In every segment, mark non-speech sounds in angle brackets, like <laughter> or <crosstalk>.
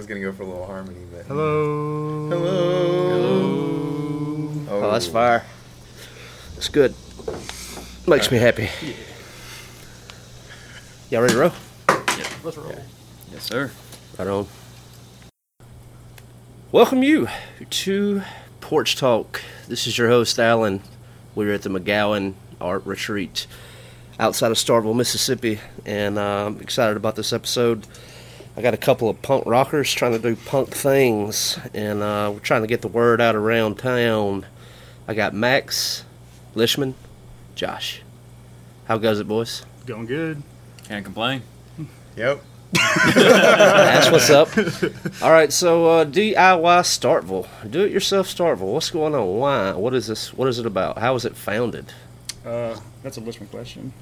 was gonna go for a little harmony, but Hello. Hello. Oh, that's fire. It's good. Makes me happy. Y'all ready to roll? Yeah, Let's roll. Yes, sir. Right on. Welcome you to Porch Talk. This is your host, Alan. We're at the McGowan Art Retreat outside of Starkville, Mississippi, and uh, I'm excited about this episode. I got a couple of punk rockers trying to do punk things, and uh, we're trying to get the word out around town. I got Max, Lishman, Josh. How goes it, boys? Going good. Can't complain. Yep. That's what's up. All right, so uh, DIY Starkville, do it yourself Starkville. What's going on? Why? What is this? What is it about? How was it founded? Uh, that's a listener question.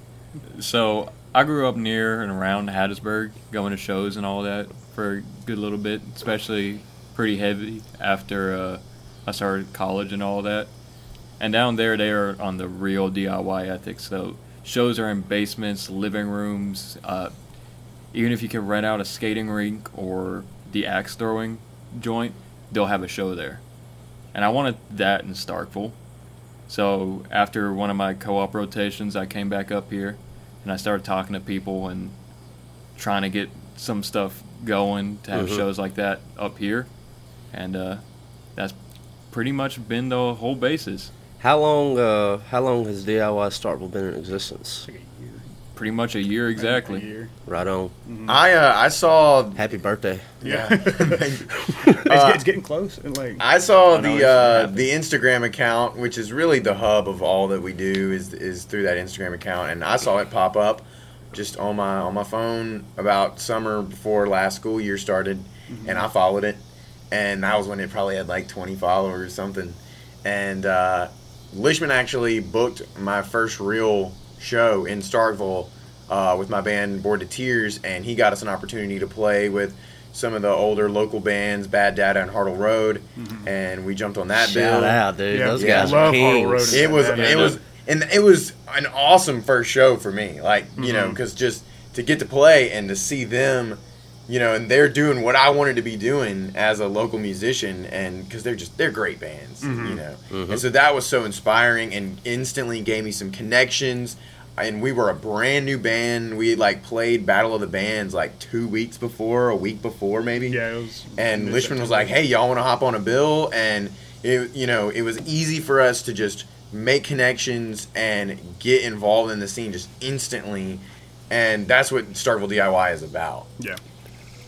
So I grew up near and around Hattiesburg, going to shows and all that for a good little bit, especially pretty heavy after uh, I started college and all that. And down there, they are on the real DIY ethics. So shows are in basements, living rooms. Uh, even if you can rent out a skating rink or the axe throwing joint, they'll have a show there. And I wanted that in Starkville. So after one of my co-op rotations, I came back up here and I started talking to people and trying to get some stuff going to have Mhm. shows like that up here. And uh, that's pretty much been the whole basis. How long? Uh, how long has DIY Starkville been in existence? Like a year. Pretty much a year A exactly. year. Right on. I uh, I saw Happy birthday. yeah. <laughs> It's, Uh, it's getting close. And like, I saw I the uh, the Instagram account, which is really the hub of all that we do, is is through that Instagram account, and I saw it pop up just on my on my phone about summer before last school year started, and I followed it, and that was when it probably had like 20 followers or something, and uh, Lishman actually booked my first real show in Starkville uh, with my band Bored to Tears, and he got us an opportunity to play with some of the older local bands, Bad Data and Hartle Road, and we jumped on that Shout bill. out, dude. Yeah, Those yeah, guys love are Hartle Road kings. It was it was and it was an awesome first show for me. Like you know, because just to get to play and to see them, you know, and they're doing what I wanted to be doing as a local musician, and because they're just they're great bands, you mm-hmm. know, mm-hmm. and so that was so inspiring and instantly gave me some connections. And we were a brand new band. We like played Battle of the Bands like two weeks before, a week before maybe yeah, it was. and Lishman was like, "Hey, y'all want to hop on a bill?" And it, you know, it was easy for us to just make connections and get involved in the scene just instantly, and that's what Starkville DIY is about. Yeah.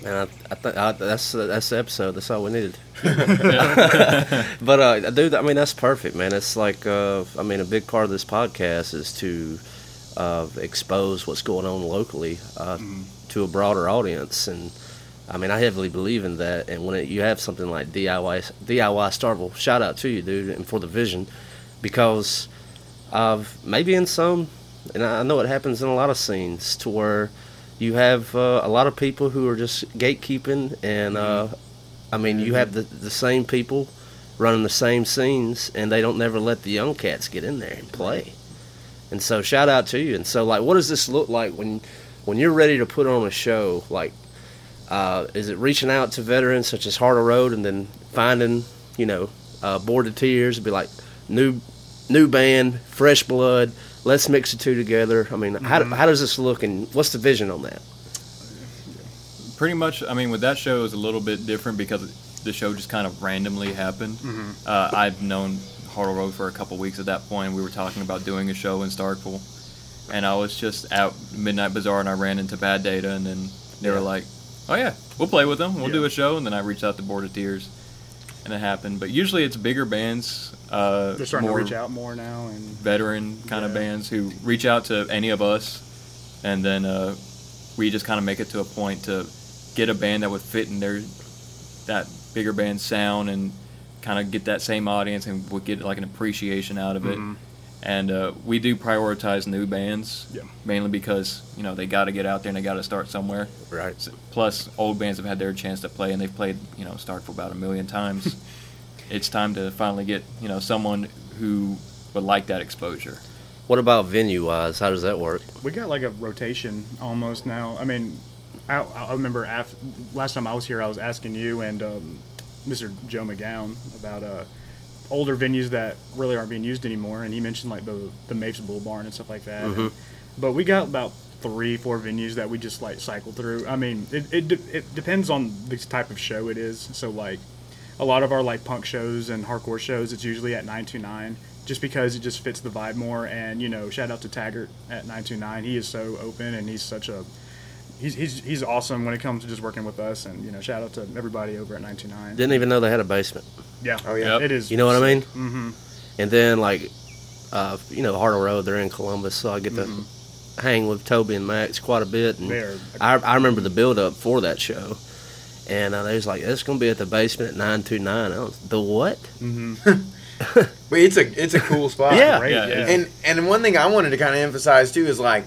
Man, I, I th- I, that's that's the episode. That's all we needed. <laughs> but uh, dude, I mean that's perfect, man. It's like uh, I mean a big part of this podcast is to uh, expose what's going on locally uh, to a broader audience, and I mean I heavily believe in that. And when it, you have something like DIY DIY Starkville, shout out to you, dude, and for the vision, because of maybe in some, and I know it happens in a lot of scenes to where you have uh, a lot of people who are just gatekeeping, and uh, I mean, you have the the same people running the same scenes, and they don't never let the young cats get in there and play. And so, shout out to you. And so, like, what does this look like when when you're ready to put on a show? Like, uh, is it reaching out to veterans such as Hartle Road, and then finding, you know, uh, Bored to Tears, be like new new band, fresh blood. Let's mix the two together. I mean, how, how does this look, and what's the vision on that? Pretty much, I mean, with that show, it was a little bit different because the show just kind of randomly happened. Uh, I've known Hartle Road for a couple weeks at that point. We were talking about doing a show in Starkville, and I was just out Midnight Bazaar, and I ran into Bad Data, and then they were like, "Oh yeah, we'll play with them. We'll Yeah. do a show." And then I reached out to Bored to Tears, and it happened. But usually, it's bigger bands. Uh, They're starting more to reach out more now, and veteran kind of bands who reach out to any of us, and then uh, we just kind of make it to a point to get a band that would fit in their that bigger band sound and kind of get that same audience and would get like an appreciation out of it. Mhm. And uh, we do prioritize new bands, Yeah. mainly because you know they got to get out there and they got to start somewhere. Right. S- Plus, old bands have had their chance to play and they've played you know start for about a million times. <laughs> it's time to finally get you know someone who would like that exposure. What about venue wise? How does that work? we got like a rotation almost now. I mean, I, I remember af- last time I was here, I was asking you and um, Mr. Joe McGowan about uh, older venues that really aren't being used anymore, and he mentioned like the the Mapes Bull Barn and stuff like that. And- mm-hmm. but we got about three, four venues that we just like cycle through. I mean, it it, de- it depends on the type of show it is. So like, a lot of our like punk shows and hardcore shows, it's usually at nine two nine. Just because it just fits the vibe more, and you know, shout out to Taggart at nine two nine. He is so open, and he's such a he's, he's he's awesome when it comes to just working with us and you know shout out to everybody over at 929 Didn't even know they had a basement. yeah Oh, yeah. Yep. it is You know what I mean? mm-hmm. And then like, uh, you know, Hartle Road, they're in Columbus, so I get to hang with Toby and Max quite a bit. And They're- I, I remember the build up for that show, and uh, they was like, "It's gonna be at the basement at 929." I was the what? Mm-hmm. <laughs> <laughs> but it's a it's a cool spot. Yeah. great Yeah, yeah, And and one thing I wanted to kind of emphasize too is like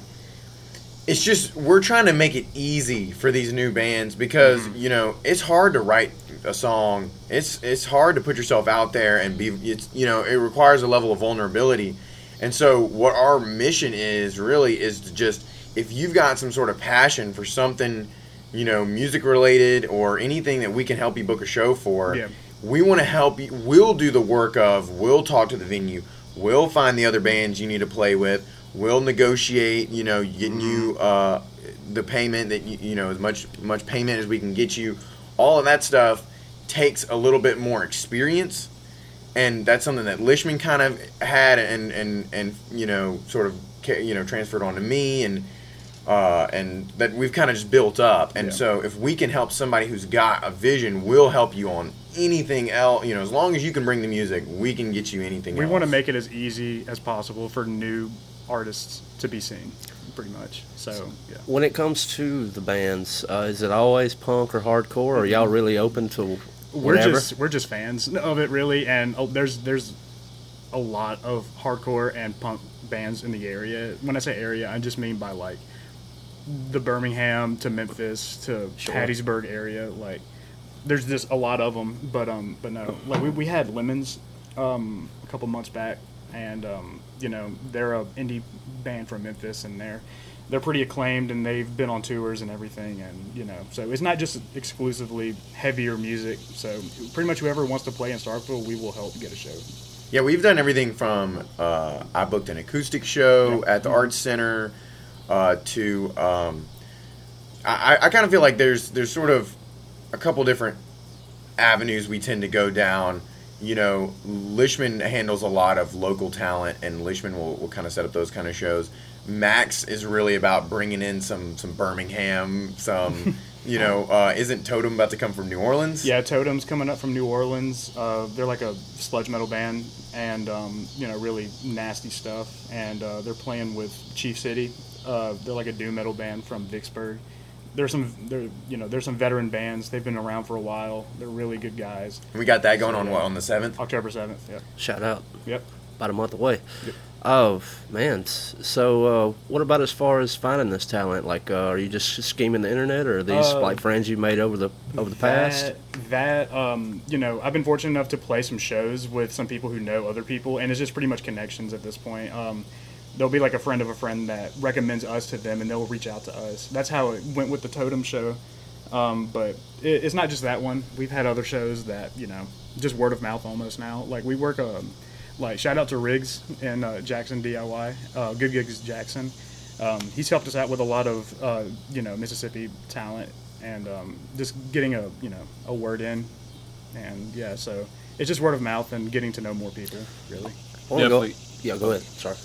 it's just we're trying to make it easy for these new bands because Mm-hmm. you know it's hard to write a song. It's it's hard to put yourself out there and be it's you know it requires a level of vulnerability. And so what our mission is really is to just if you've got some sort of passion for something, you know, music related or anything that we can help you book a show for, Yeah. we want to help you. We'll do the work of. We'll talk to the venue. We'll find the other bands you need to play with. We'll negotiate. You know, getting you uh, the payment that you, you know as much much payment as we can get you. All of that stuff takes a little bit more experience, and that's something that Lishman kind of had, and and and you know sort of you know transferred onto me and. Uh, and that we've kind of just built up, and Yeah. so if we can help somebody who's got a vision, we'll help you on anything else. You know, as long as you can bring the music, we can get you anything. we else. want to make it as easy as possible for new artists to be seen pretty much so yeah When it comes to the bands, uh, is it always punk or hardcore? Or are y'all really open to whatever? we're just we're just fans of it really and oh, there's there's a lot of hardcore and punk bands in the area when i say area i just mean by like the birmingham to memphis to Sure. hattiesburg area like there's just a lot of them but um but no like we, we had lemons um a couple months back and um you know they're a indie band from memphis and they're they're pretty acclaimed and they've been on tours and everything and you know so it's not just exclusively heavier music so pretty much whoever wants to play in starkville we will help get a show Yeah, we've done everything from uh, I booked an acoustic show at the Arts Center uh, to um, I, I kind of feel like there's there's sort of a couple different avenues we tend to go down. You know, Lishman handles a lot of local talent, and Lishman will, will kind of set up those kind of shows. Max is really about bringing in some some Birmingham, some <laughs> you know, uh, isn't Totem about to come from New Orleans? yeah totem's coming up from new orleans uh, they're like a sludge metal band and um, you know really nasty stuff and uh, they're playing with chief city uh, they're like a doom metal band from vicksburg there's some there you know there's some veteran bands they've been around for a while they're really good guys we got that going on what on the seventh. october 7th yeah Shout out. yep About a month away. Yep. Oh man. So uh, what about as far as finding this talent? Like, uh, are you just scheming the internet, or are these Uh, like friends you made over the over the past? That, that um, you know, I've been fortunate enough to play some shows with some people who know other people, and it's just pretty much connections at this point. Um, there'll be like a friend of a friend that recommends us to them, and they'll reach out to us. That's how it went with the Totem show. Um, but it, it's not just that one. We've had other shows that you know, just word of mouth almost now. Like we work um, like shout out to Riggs and uh, Jackson DIY, uh, Good Gigs Jackson. Um, he's helped us out with a lot of uh, you know Mississippi talent and um, just getting a you know a word in, and yeah, so it's just word of mouth and getting to know more people really. I wanna go- yeah, go ahead. Sorry.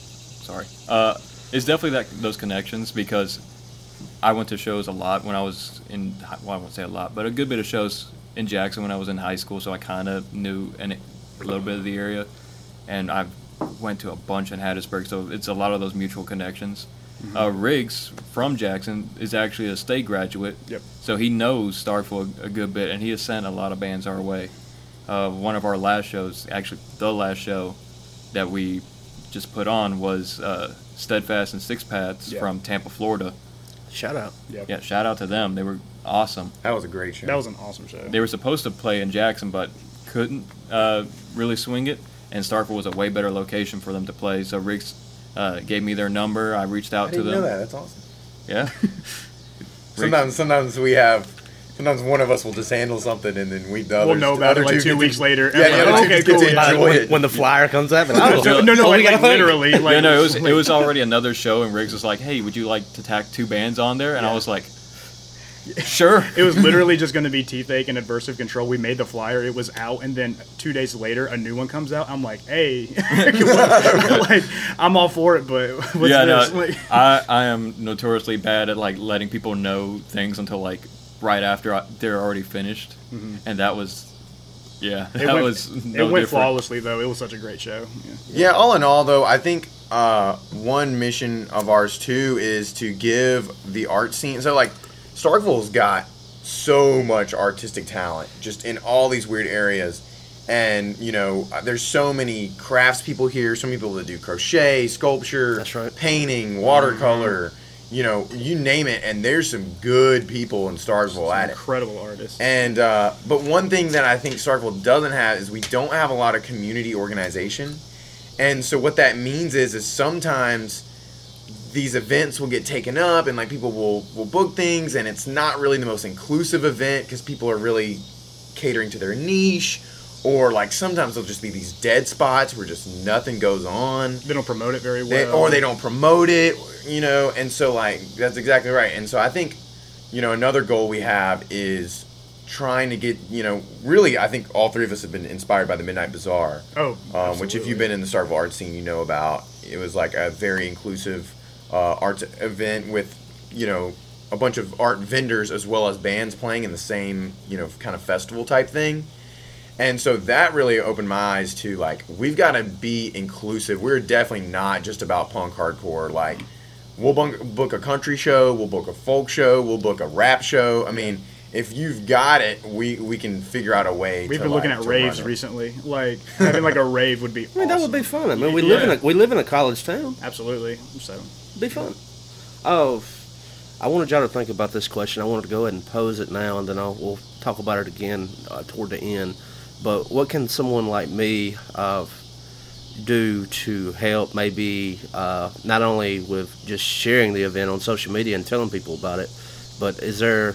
Sorry. Uh, it's definitely that those connections because I went to shows a lot when I was in. Well, I won't say a lot, but a good bit of shows in Jackson when I was in high school, so I kind of knew an, a little bit of the area, and I went to a bunch in Hattiesburg, so it's a lot of those mutual connections. Uh, Riggs from Jackson is actually a state graduate, Yep. so he knows Starkville a, a good bit, and he has sent a lot of bands our way. Uh, one of our last shows, actually the last show that we just put on was uh, Steadfast and Six Paths Yeah. from Tampa, Florida. Shout out. Yeah, Yeah, shout out to them. They were awesome. That was a great show. that was an awesome show. They were supposed to play in Jackson, but couldn't uh, really swing it. And Starkville was a way better location for them to play. So Riggs uh, gave me their number. I reached out I to didn't them. know that. That's awesome. Yeah. <laughs> sometimes sometimes we have. Sometimes one of us will just handle something, and then we the We'll others- know about other it like two two get to- weeks later. Yeah, and yeah, I'm like, okay, get cool. to By the- enjoy when, it. when the flyer comes up, and No, oh, no, no, oh, like, like literally, like, yeah, no, it was <laughs> it was already another show, and Riggs was like, "Hey, would you like to tack two bands on there?" And I was like, "Sure." It was literally <laughs> just going to be Teeth-Ache and Adversive Control. We made the flyer. It was out, and then two days later, a new one comes out. I'm like, hey, <laughs> like, I'm all for it, but what's yeah, this? no, Like, I I am notoriously bad at like letting people know things until like right after I, they're already finished, and that was, yeah, Mm-hmm. it that went, was it went different. flawlessly though. It was such a great show. Yeah. Yeah, all in all, though, I think uh, one mission of ours too is to give the art scene. So, like, Starkville's got so much artistic talent just in all these weird areas. And, you know, there's so many crafts people here, so many people that do crochet, sculpture, That's right. painting, watercolor, you know, you name it. And there's some good people in Starkville at it. Incredible artist. And uh, but one thing that I think Starkville doesn't have is we don't have a lot of community organization, and so what that means is is sometimes these events will get taken up and like people will will book things and it's not really the most inclusive event because people are really catering to their niche or like sometimes there'll just be these dead spots where just nothing goes on they don't promote it very they, well, or they don't promote it, you know, and so like that's exactly right. And so I think, you know, another goal we have is trying to get, you know, really I think all three of us have been inspired by the Midnight Bazaar, Oh, um, which if you've been in the Starkville art scene, you know about. It was like a very inclusive uh, arts event with, you know, a bunch of art vendors as well as bands playing in the same, you know, kind of festival type thing. And so that really opened my eyes to like we've got to be inclusive. We're definitely not just about punk hardcore. Like we'll book a country show, we'll book a folk show, we'll book a rap show. I mean, if you've got it, we we can figure out a way. We've to, been looking at raves recently. Like having like a rave would be. I mean, that would be fun. I mean, we live in a we live in a college town. absolutely. So It'd be fun. Oh, I wanted y'all to think about this question. I wanted to go ahead and pose it now, and then I'll we'll talk about it again uh, toward the end. But what can someone like me uh, do to help? Maybe uh, not only with just sharing the event on social media and telling people about it, but is there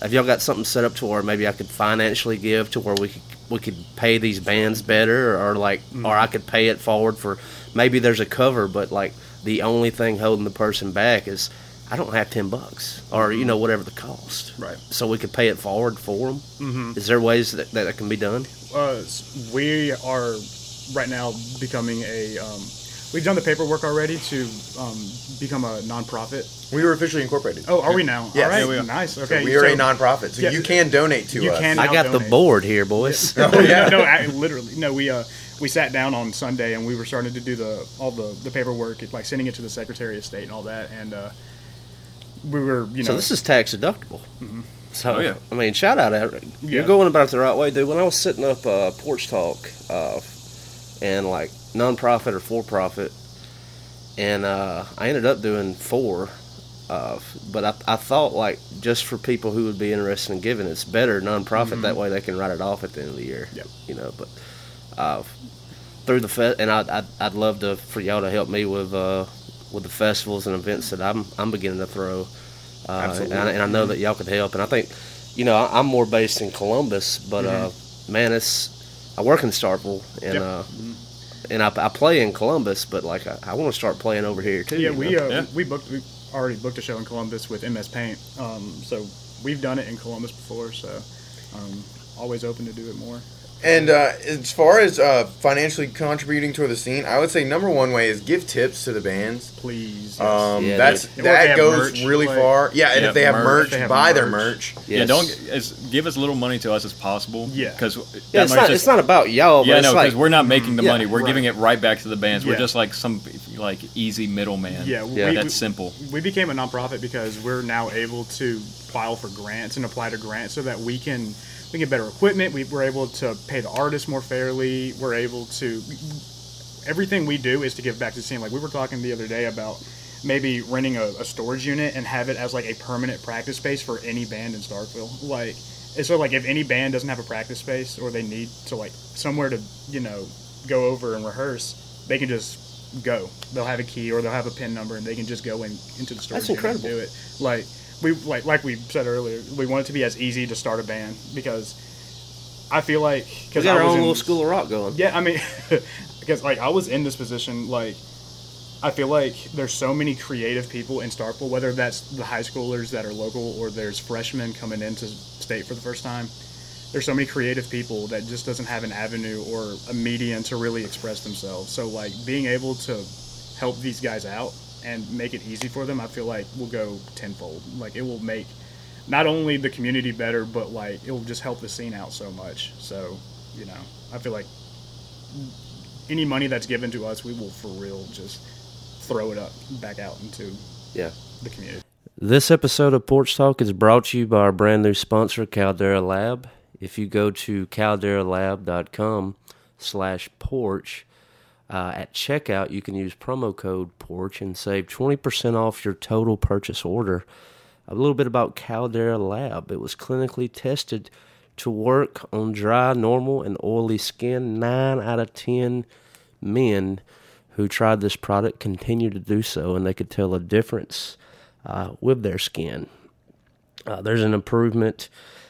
have y'all got something set up to where maybe I could financially give to where we could we could pay these bands better, or, like, or I could pay it forward for maybe there's a cover, but like the only thing holding the person back is I don't have ten bucks, or you know whatever the cost. Right. So we could pay it forward for them. Mm-hmm. Is there ways that, that that can be done? uh, we are right now becoming a. Um, we've done the paperwork already to um, become a nonprofit. We were officially incorporated. Oh, are we now? Yes. All right. Yeah, we are. Nice. Okay. we are a nonprofit, so Yeah. you can donate to You us. can- I Now got the board here, boys. <laughs> Oh, yeah. <laughs> no, I, literally. No, we uh we sat down on Sunday and we were starting to do the all the the paperwork, like sending it to the Secretary of State and all that, and uh, we were you know. So this is tax deductible. So Oh, yeah. I mean, shout out, Eric. You're Yeah. going about it the right way, dude. When I was setting up uh, Porch Talk, uh, and like nonprofit or for profit, and uh, I ended up doing four. Uh, but I, I thought like just for people who would be interested in giving, it's better nonprofit. That way they can write it off at the end of the year. Yep. You know, but uh, through the fe- and I'd, I'd, I'd love to for y'all to help me with uh, with the festivals and events that I'm I'm beginning to throw. Uh, and, I, and I know that y'all could help. And I think, you know, I, I'm more based in Columbus, but uh, man, it's I work in Starkville and Yep. uh, and I, I play in Columbus, but like I, I want to start playing over here too. yeah, we uh, Yeah. we booked we already booked a show in Columbus with MS Paint, um, so we've done it in Columbus before, so um, always open to do it more. And uh, as far as uh, financially contributing toward the scene, I would say number one way is give tips to the bands. Please. yes. Um, Yeah, that's dude. And what if they that goes merch, really like- far. Yeah, and Yeah, if they have merch. merch, they have buy their merch. merch. Yeah, don't as, give as little money to us as possible. Yeah. because Yeah, it's not. it's not about y'all. But Yeah, it's no, like, because we're not making the Yeah, money. We're right. giving it right back to the bands. We're just like some like easy middleman. Yeah, Yeah. we- that's we- simple. we became a nonprofit because we're now able to file for grants and apply to grants so that we can we get better equipment. We, we're able to pay the artists more fairly. We're able to everything we do is to give back to the scene. Like we were talking the other day about maybe renting a, a storage unit and have it as like a permanent practice space for any band in Starkville. Like so like if any band doesn't have a practice space or they need to like somewhere to you know go over and rehearse, they can just go. They'll have a key or they'll have a pin number and they can just go in into the storage That's unit and do it. Like we like like we said earlier, we want it to be as easy to start a band because I feel like because got I our own in, little school of rock going. Yeah, I mean, <laughs> because like I was in this position, like I feel like there's so many creative people in Starkville, whether that's the high schoolers that are local or there's freshmen coming into state for the first time. There's so many creative people that just doesn't have an avenue or a medium to really express themselves. So like being able to help these guys out and make it easy for them, I feel like will go tenfold. Like it will make not only the community better, but like it will just help the scene out so much. So you know, I feel like any money that's given to us, we will for real just throw it up back out into Yeah. the community. This episode of Porch Talk is brought to you by our brand new sponsor, Caldera Lab. If you go to calderalab.com slash porch, uh, at checkout, you can use promo code PORCH and save 20% off your total purchase order. A little bit about Caldera Lab. It was clinically tested to work on dry, normal, and oily skin. Nine out of 10 men who tried this product continued to do so, and they could tell a difference uh, with their skin. Uh, there's an improvement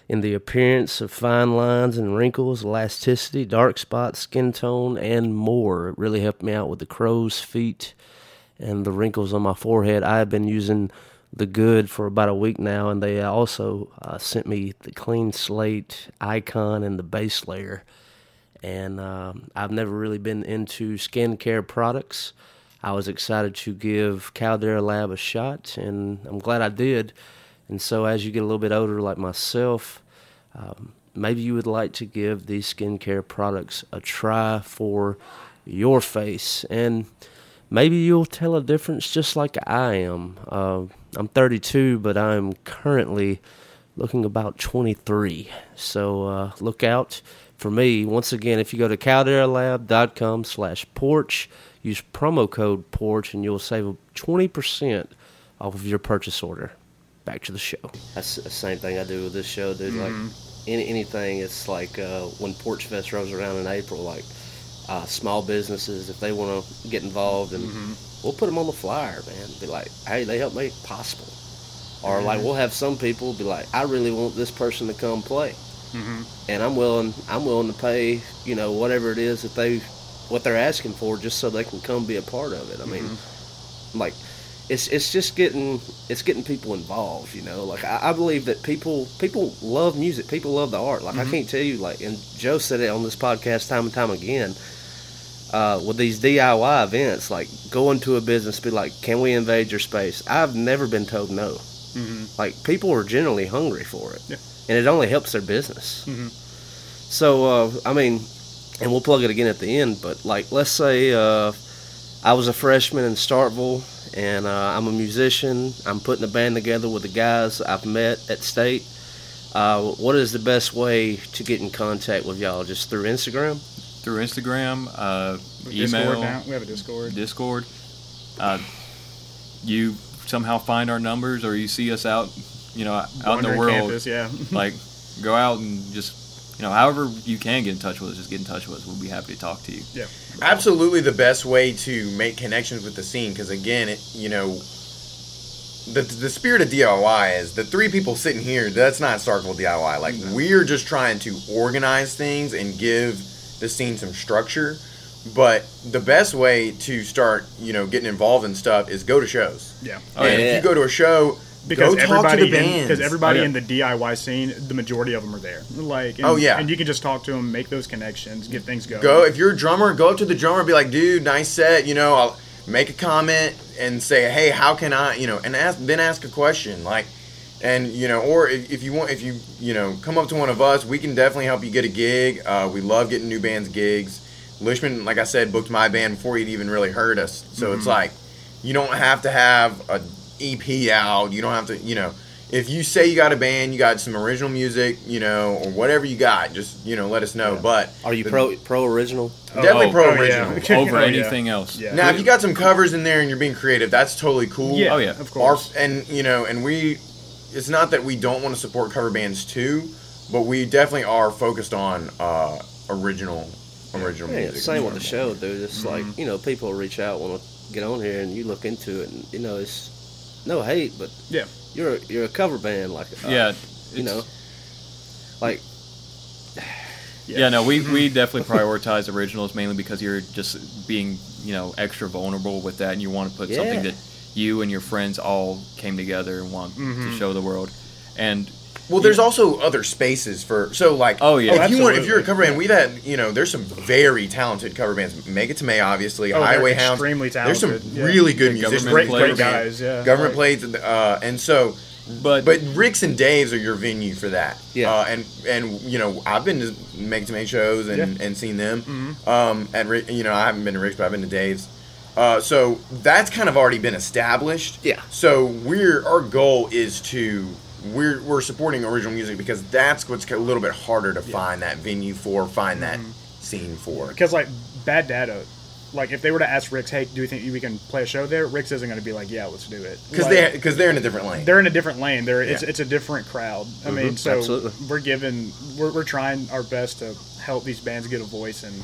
in the appearance of fine lines and wrinkles, elasticity, dark spots, skin tone, and more. It really helped me out with the crow's feet and the wrinkles on my forehead. I have been using the good for about a week now, and they also uh, sent me the clean slate icon and the base layer. And um, I've never really been into skincare products. I was excited to give Caldera Lab a shot, and I'm glad I did. And so, as you get a little bit older, like myself, um, maybe you would like to give these skincare products a try for your face. And maybe you'll tell a difference just like I am. Uh, I'm 32, but I'm currently looking about 23. So uh, look out for me. Once again, if you go to calderalab.com slash porch, use promo code porch, and you'll save 20% off of your purchase order. Back to the show. That's the same thing I do with this show, dude. Like mm-hmm. any, anything, it's like uh, when Porch Fest rolls around in April, like uh, small businesses, if they want to get involved, and mm-hmm. we'll put them on the flyer, man. Be like, hey, they help make it possible. Or like mm-hmm. we'll have some people be like, I really want this person to come play, and I'm willing, I'm willing to pay, you know, whatever it is that they, what they're asking for, just so they can come be a part of it. I mean, like, it's it's just getting it's getting people involved, you know. Like I, I believe that people people love music, people love the art. Like I can't tell you, like, and Joe said it on this podcast time and time again uh, with these DIY events, like going to a business, be like, "Can we invade your space?" I've never been told no. Mm-hmm. Like people are generally hungry for it, Yeah. and it only helps their business. Mhm. So uh, I mean, and we'll plug it again at the end. But like, let's say uh, I was a freshman in Starkville, and uh, I'm a musician. I'm putting a band together with the guys I've met at State. Uh, what is the best way to get in contact with y'all? Just through Instagram? through Instagram, uh, Discord email, now. We have a Discord. Discord. Uh, you somehow find our numbers, or you see us out, you know, out in the world. campus, yeah. <laughs> like, go out and just, you know, however you can get in touch with us, just get in touch with us. We'll be happy to talk to you. yeah. absolutely the best way to make connections with the scene because again it you know the, the spirit of DIY is the three people sitting here that's not Starkville DIY like we're just trying to organize things and give the scene some structure but the best way to start you know getting involved in stuff is go to shows Yeah. Oh, and yeah. if you go to a show because go everybody to the in, because everybody Oh, yeah. in the DIY scene, the majority of them are there. Like, and, Oh, yeah. and you can just talk to them, make those connections, get things going. Go if you're a drummer, go up to the drummer, and be like, "Dude, nice set." You know, I'll make a comment and say, "Hey, how can I?" You know, and ask then ask a question like, and you know, or if, if you want, if you you know, come up to one of us, we can definitely help you get a gig. Uh, we love getting new bands gigs. Lishman, like I said, booked my band before he'd even really heard us, so it's like you don't have to have a EP out. You don't have to, you know. If you say you got a band, you got some original music, you know, or whatever you got, just you know, let us know. But Are you the- pro pro original? Definitely Oh, pro oh, yeah. original. <laughs> Over Oh, yeah. anything else. Yeah. Now, if you got some covers in there and you're being creative, that's totally cool. Yeah, Oh, yeah. of Our, course. and you know, and we, it's not that we don't want to support cover bands too, but we definitely are focused on uh, original, original Yeah, music. same with the show, dude. It's Mm-hmm. like you know, people reach out want to get on here, and you look into it, and you know, it's no hate, but Yeah. you're a, you're a cover band, like uh, yeah, you know, like Yeah, no, we, we definitely prioritize originals mainly because you're just being, you know, extra vulnerable with that and you want to put something that you and your friends all came together and want to show the world. And Well, there's also other spaces for so like Oh, yeah. if you want if you're a cover band, we've had you know there's some very talented cover bands. Make it to May, obviously. Oh, Highway Hounds. extremely talented There's some yeah. really good Yeah, musicians. government Great, plays. great guys. Yeah. Government Like, plays, uh, and so but But Rick's and Dave's are your venue for that. Yeah. Uh, and and you know I've been to Make to Make shows and, Yeah. Mm-hmm. and seen them. Um, and Rick, you know I haven't been to Rick's, but I've been to Dave's. Uh, so that's kind of already been established. Yeah. So we're our goal is to we're we're supporting original music because that's what's a little bit harder to find that venue for, find that Mm-hmm. scene for. because like bad data. Like if they were to ask Rick's, hey, do you think we can play a show there? Rick's isn't going to be like, yeah, let's do it. Because Like, they because they're in a different lane. they're in a different lane. They're it's, Yeah. it's a different crowd. I mean, so absolutely. we're giving we're, we're trying our best to help these bands get a voice and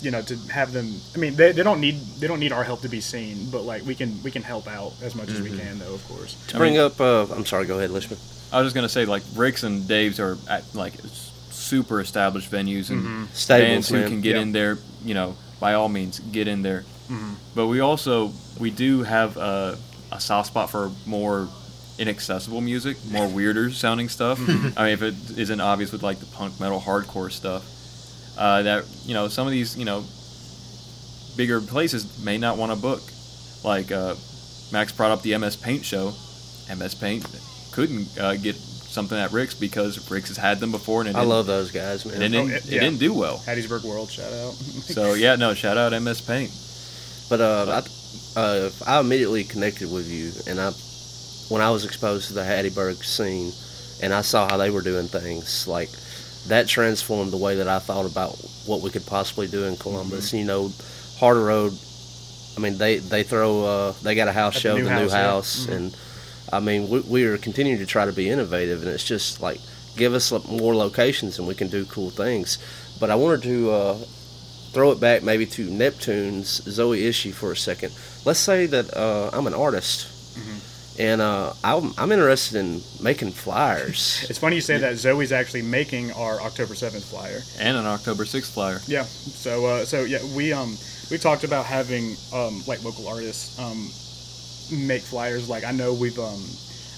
you know to have them. I mean, they, they don't need they don't need our help to be seen, but like we can we can help out as much as we mm-hmm. can though, of course. to I bring mean- up. Uh, I'm sorry. Go ahead, Lishman. I was just gonna say like Rick's and Dave's are at, like super established venues and mm-hmm. Stables, bands who man. can get Yeah. in there. You know, by all means, get in there. Mm-hmm. But we also we do have a, a soft spot for more inaccessible music, more weirder sounding stuff. I mean, if it isn't obvious with like the punk metal hardcore stuff, uh, that you know some of these you know bigger places may not want to book. Like uh, Max brought up the MS Paint show. MS Paint couldn't uh, get something at Rick's because Rick's has had them before and it I didn't, love those guys, man. and it didn't, Oh, it- it yeah. didn't do well. Hattiesburg World, shout out. <laughs> So yeah, no, shout out MS Paint. But uh, I, uh, I immediately connected with you, and I, when I was exposed to the Hattiesburg scene, and I saw how they were doing things, like that transformed the way that I thought about what we could possibly do in Columbus. You know, Hartle Road. I mean, they they throw uh, they got a house At the show, new the new house, yeah. house, and I mean we, we are continuing to try to be innovative, and it's just like give us more locations and we can do cool things. But I wanted to uh, throw it back maybe to Neptune's Zoe Ishii for a second. Let's say that uh, I'm an artist, and uh, I'm, I'm interested in making flyers. <laughs> It's funny you say that. Zoe's actually making our October seventh flyer. and an October 6th flyer. Yeah. So uh, so yeah, we um we talked about having um like local artists um make flyers. Like I know we've um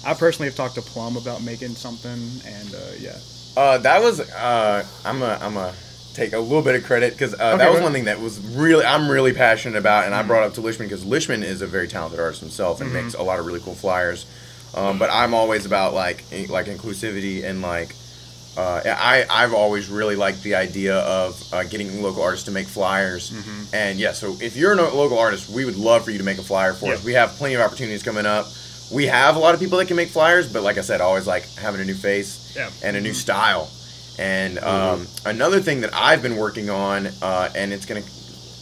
I personally have talked to Plum about making something, and uh, yeah. Uh, that was uh, I'm a I'm a take a little bit of credit because uh, Okay, that was one thing that was really I'm really passionate about, and I Mm-hmm. brought up to Lishman because Lishman is a very talented artist himself and makes a lot of really cool flyers. Um, but I'm always about like in- like inclusivity and like uh, I I've always really liked the idea of uh, getting local artists to make flyers. Mm-hmm. And yeah, so if you're a local artist, we would love for you to make a flyer for Yeah. us. We have plenty of opportunities coming up. We have a lot of people that can make flyers, but like I said, always like having a new face Yeah. and a new style. And um, another thing that I've been working on, uh, and it's going to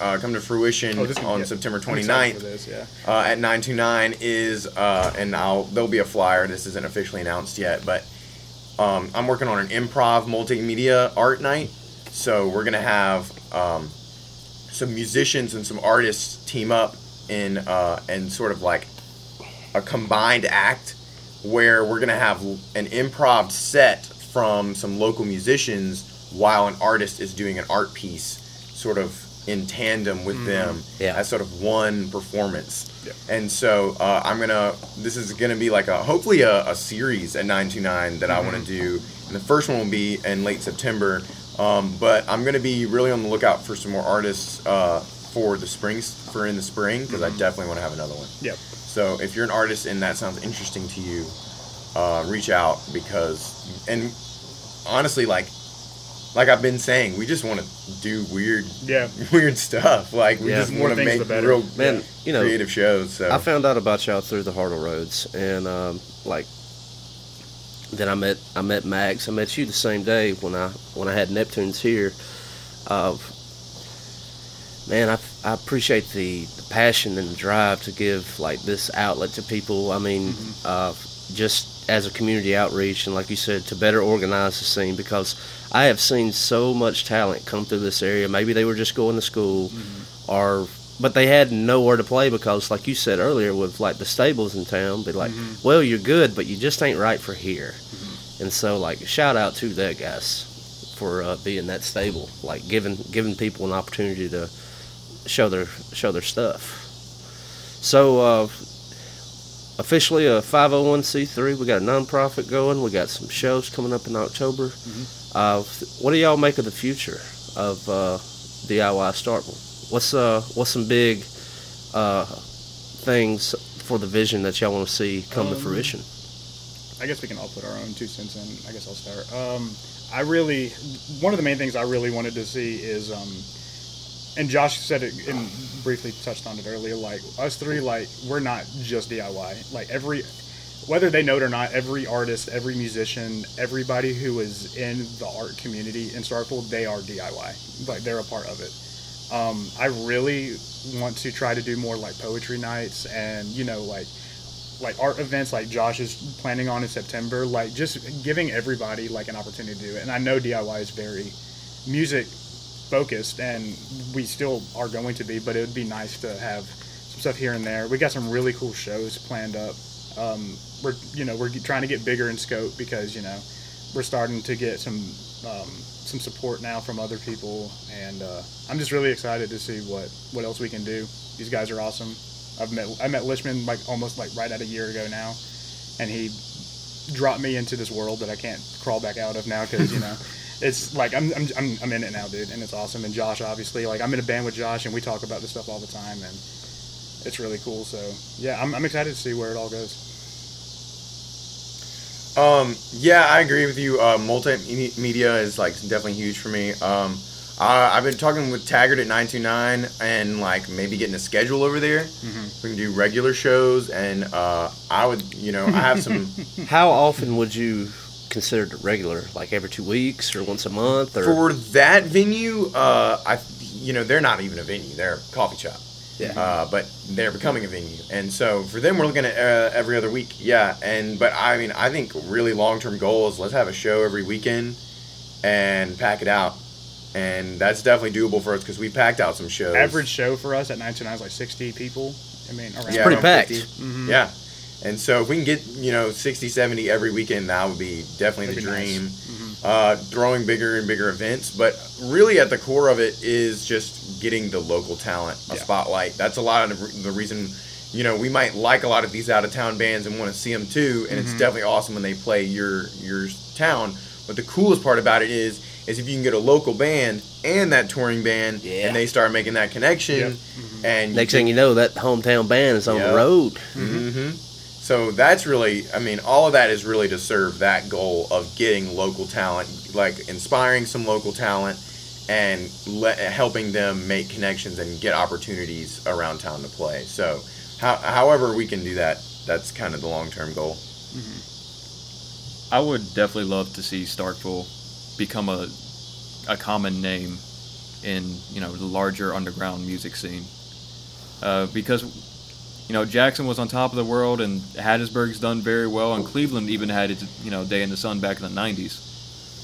uh, come to fruition Oh, on. September 29th for this, yeah. uh, at 929 is, uh, and I'll there'll be a flyer. This isn't officially announced yet, but um, I'm working on an improv multimedia art night. So we're gonna have um, some musicians and some artists team up in uh, and sort of like a combined act where we're gonna have an improv set from some local musicians while an artist is doing an art piece, sort of in tandem with them Yeah. as sort of one performance. Yeah. And so uh, I'm gonna. This is gonna be like a hopefully a, a series at 929 that I want to do. And the first one will be in late September. Um, but I'm gonna be really on the lookout for some more artists uh, for the springs for in the spring because I definitely want to have another one. Yep. So if you're an artist and that sounds interesting to you, uh, reach out because and honestly, like like I've been saying, we just want to do weird Yeah. <laughs> weird stuff. Like we Yeah. just want to make the better. real Man, you know, creative shows. So I found out about y'all through the Hartle Roads, and um, like then I met I met Max. I met you the same day when I when I had Neptunes here. Uh, man, I, I appreciate the, the passion and the drive to give like this outlet to people. I mean, uh, just as a community outreach and like you said, to better organize the scene because I have seen so much talent come through this area. Maybe they were just going to school, or but they had nowhere to play because, like you said earlier, with like the stables in town, be like, well, you're good, but you just ain't right for here. And so, like, shout out to that guys for uh, being that stable, like giving giving people an opportunity to show their show their stuff. So, uh, officially a 501c3. We got a nonprofit going. We got some shows coming up in October. Uh, what do y'all make of the future of uh, DIY Starkville? What's uh what's some big uh, things for the vision that y'all want to see come to Um, fruition? I guess we can all put our own two cents in. I guess I'll start. Um, I really, one of the main things I really wanted to see is, um, and Josh said it and briefly touched on it earlier. Like us three, like we're not just DIY. Like every, whether they know it or not, every artist, every musician, everybody who is in the art community in Starkville, they are DIY. Like they're a part of it. Um, I really want to try to do more like poetry nights and you know like like art events like Josh is planning on in September, like just giving everybody like an opportunity to do it. And I know DIY is very music focused and we still are going to be, but it would be nice to have some stuff here and there. We got some really cool shows planned up. Um, we're you know we're trying to get bigger in scope because you know we're starting to get some um, some support now from other people, and uh, I'm just really excited to see what what else we can do. These guys are awesome. I've met I met Lishman like almost like right at a year ago now, and he dropped me into this world that I can't crawl back out of now because you know <laughs> it's like I'm, I'm I'm I'm in it now, dude, and it's awesome. And Josh, obviously, like I'm in a band with Josh, and we talk about this stuff all the time, and it's really cool. So yeah, I'm I'm excited to see where it all goes. Um, yeah, I agree with you. Uh, multimedia is like definitely huge for me. Um, I, I've been talking with Taggart at 929 and like maybe getting a schedule over there. We can do regular shows, and uh, I would, you know, I have some <laughs> <laughs> How often would you consider it regular? Like every two weeks or once a month? Or for that venue. Uh, I, you know, they're not even a venue; they're a coffee shop. Yeah. Uh, but they're becoming a venue, and so for them, we're looking at uh, every other week. Yeah, and but I mean, I think really long term goal is let's have a show every weekend and pack it out, and that's definitely doable for us because we packed out some shows. Average show for us at 929 is like 60 people. I mean, around Yeah, pretty around packed. 50. Mhm. Yeah. And so if we can get, you know, 60, 70 every weekend, that would be definitely the That'd be dream. nice. Mm-hmm. Uh, throwing bigger and bigger events. But really at the core of it is just getting the local talent a Yeah. spotlight. That's a lot of the- the reason, you know, we might like a lot of these out of town bands and want to see them too. And it's Mm-hmm. definitely awesome when they play your, your town. But the coolest part about it is, is if you can get a local band and that touring band Yeah. and they start making that connection Yep. and Next thing you know, that hometown band is on Yeah. the road. So that's really, I mean, all of that is really to serve that goal of getting local talent, like inspiring some local talent and le- helping them make connections and get opportunities around town to play. So, how, however we can do that, that's kind of the long term goal. I would definitely love to see Starkville become a a common name in you know the larger underground music scene, uh, because you know Jackson was on top of the world and Hattiesburg's done very well, and Cleveland even had its you know day in the sun back in the '90s.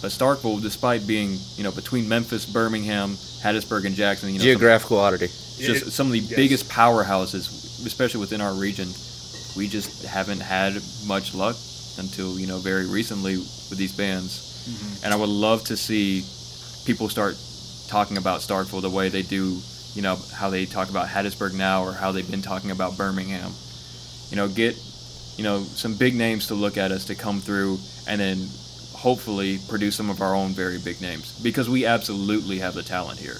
But Starkville, despite being you know between Memphis, Birmingham, Hattiesburg, and Jackson, you know some- Geographical oddity. just It- some of the yes. biggest powerhouses, especially within our region. We just haven't had much luck until you know very recently with these bands, mm-hmm. and I would love to see people start talking about Starkville the way they do, you know, how they talk about Hattiesburg now or how they've been talking about Birmingham. You know, get you know some big names to look at us to come through, and then hopefully produce some of our own very big names because we absolutely have the talent here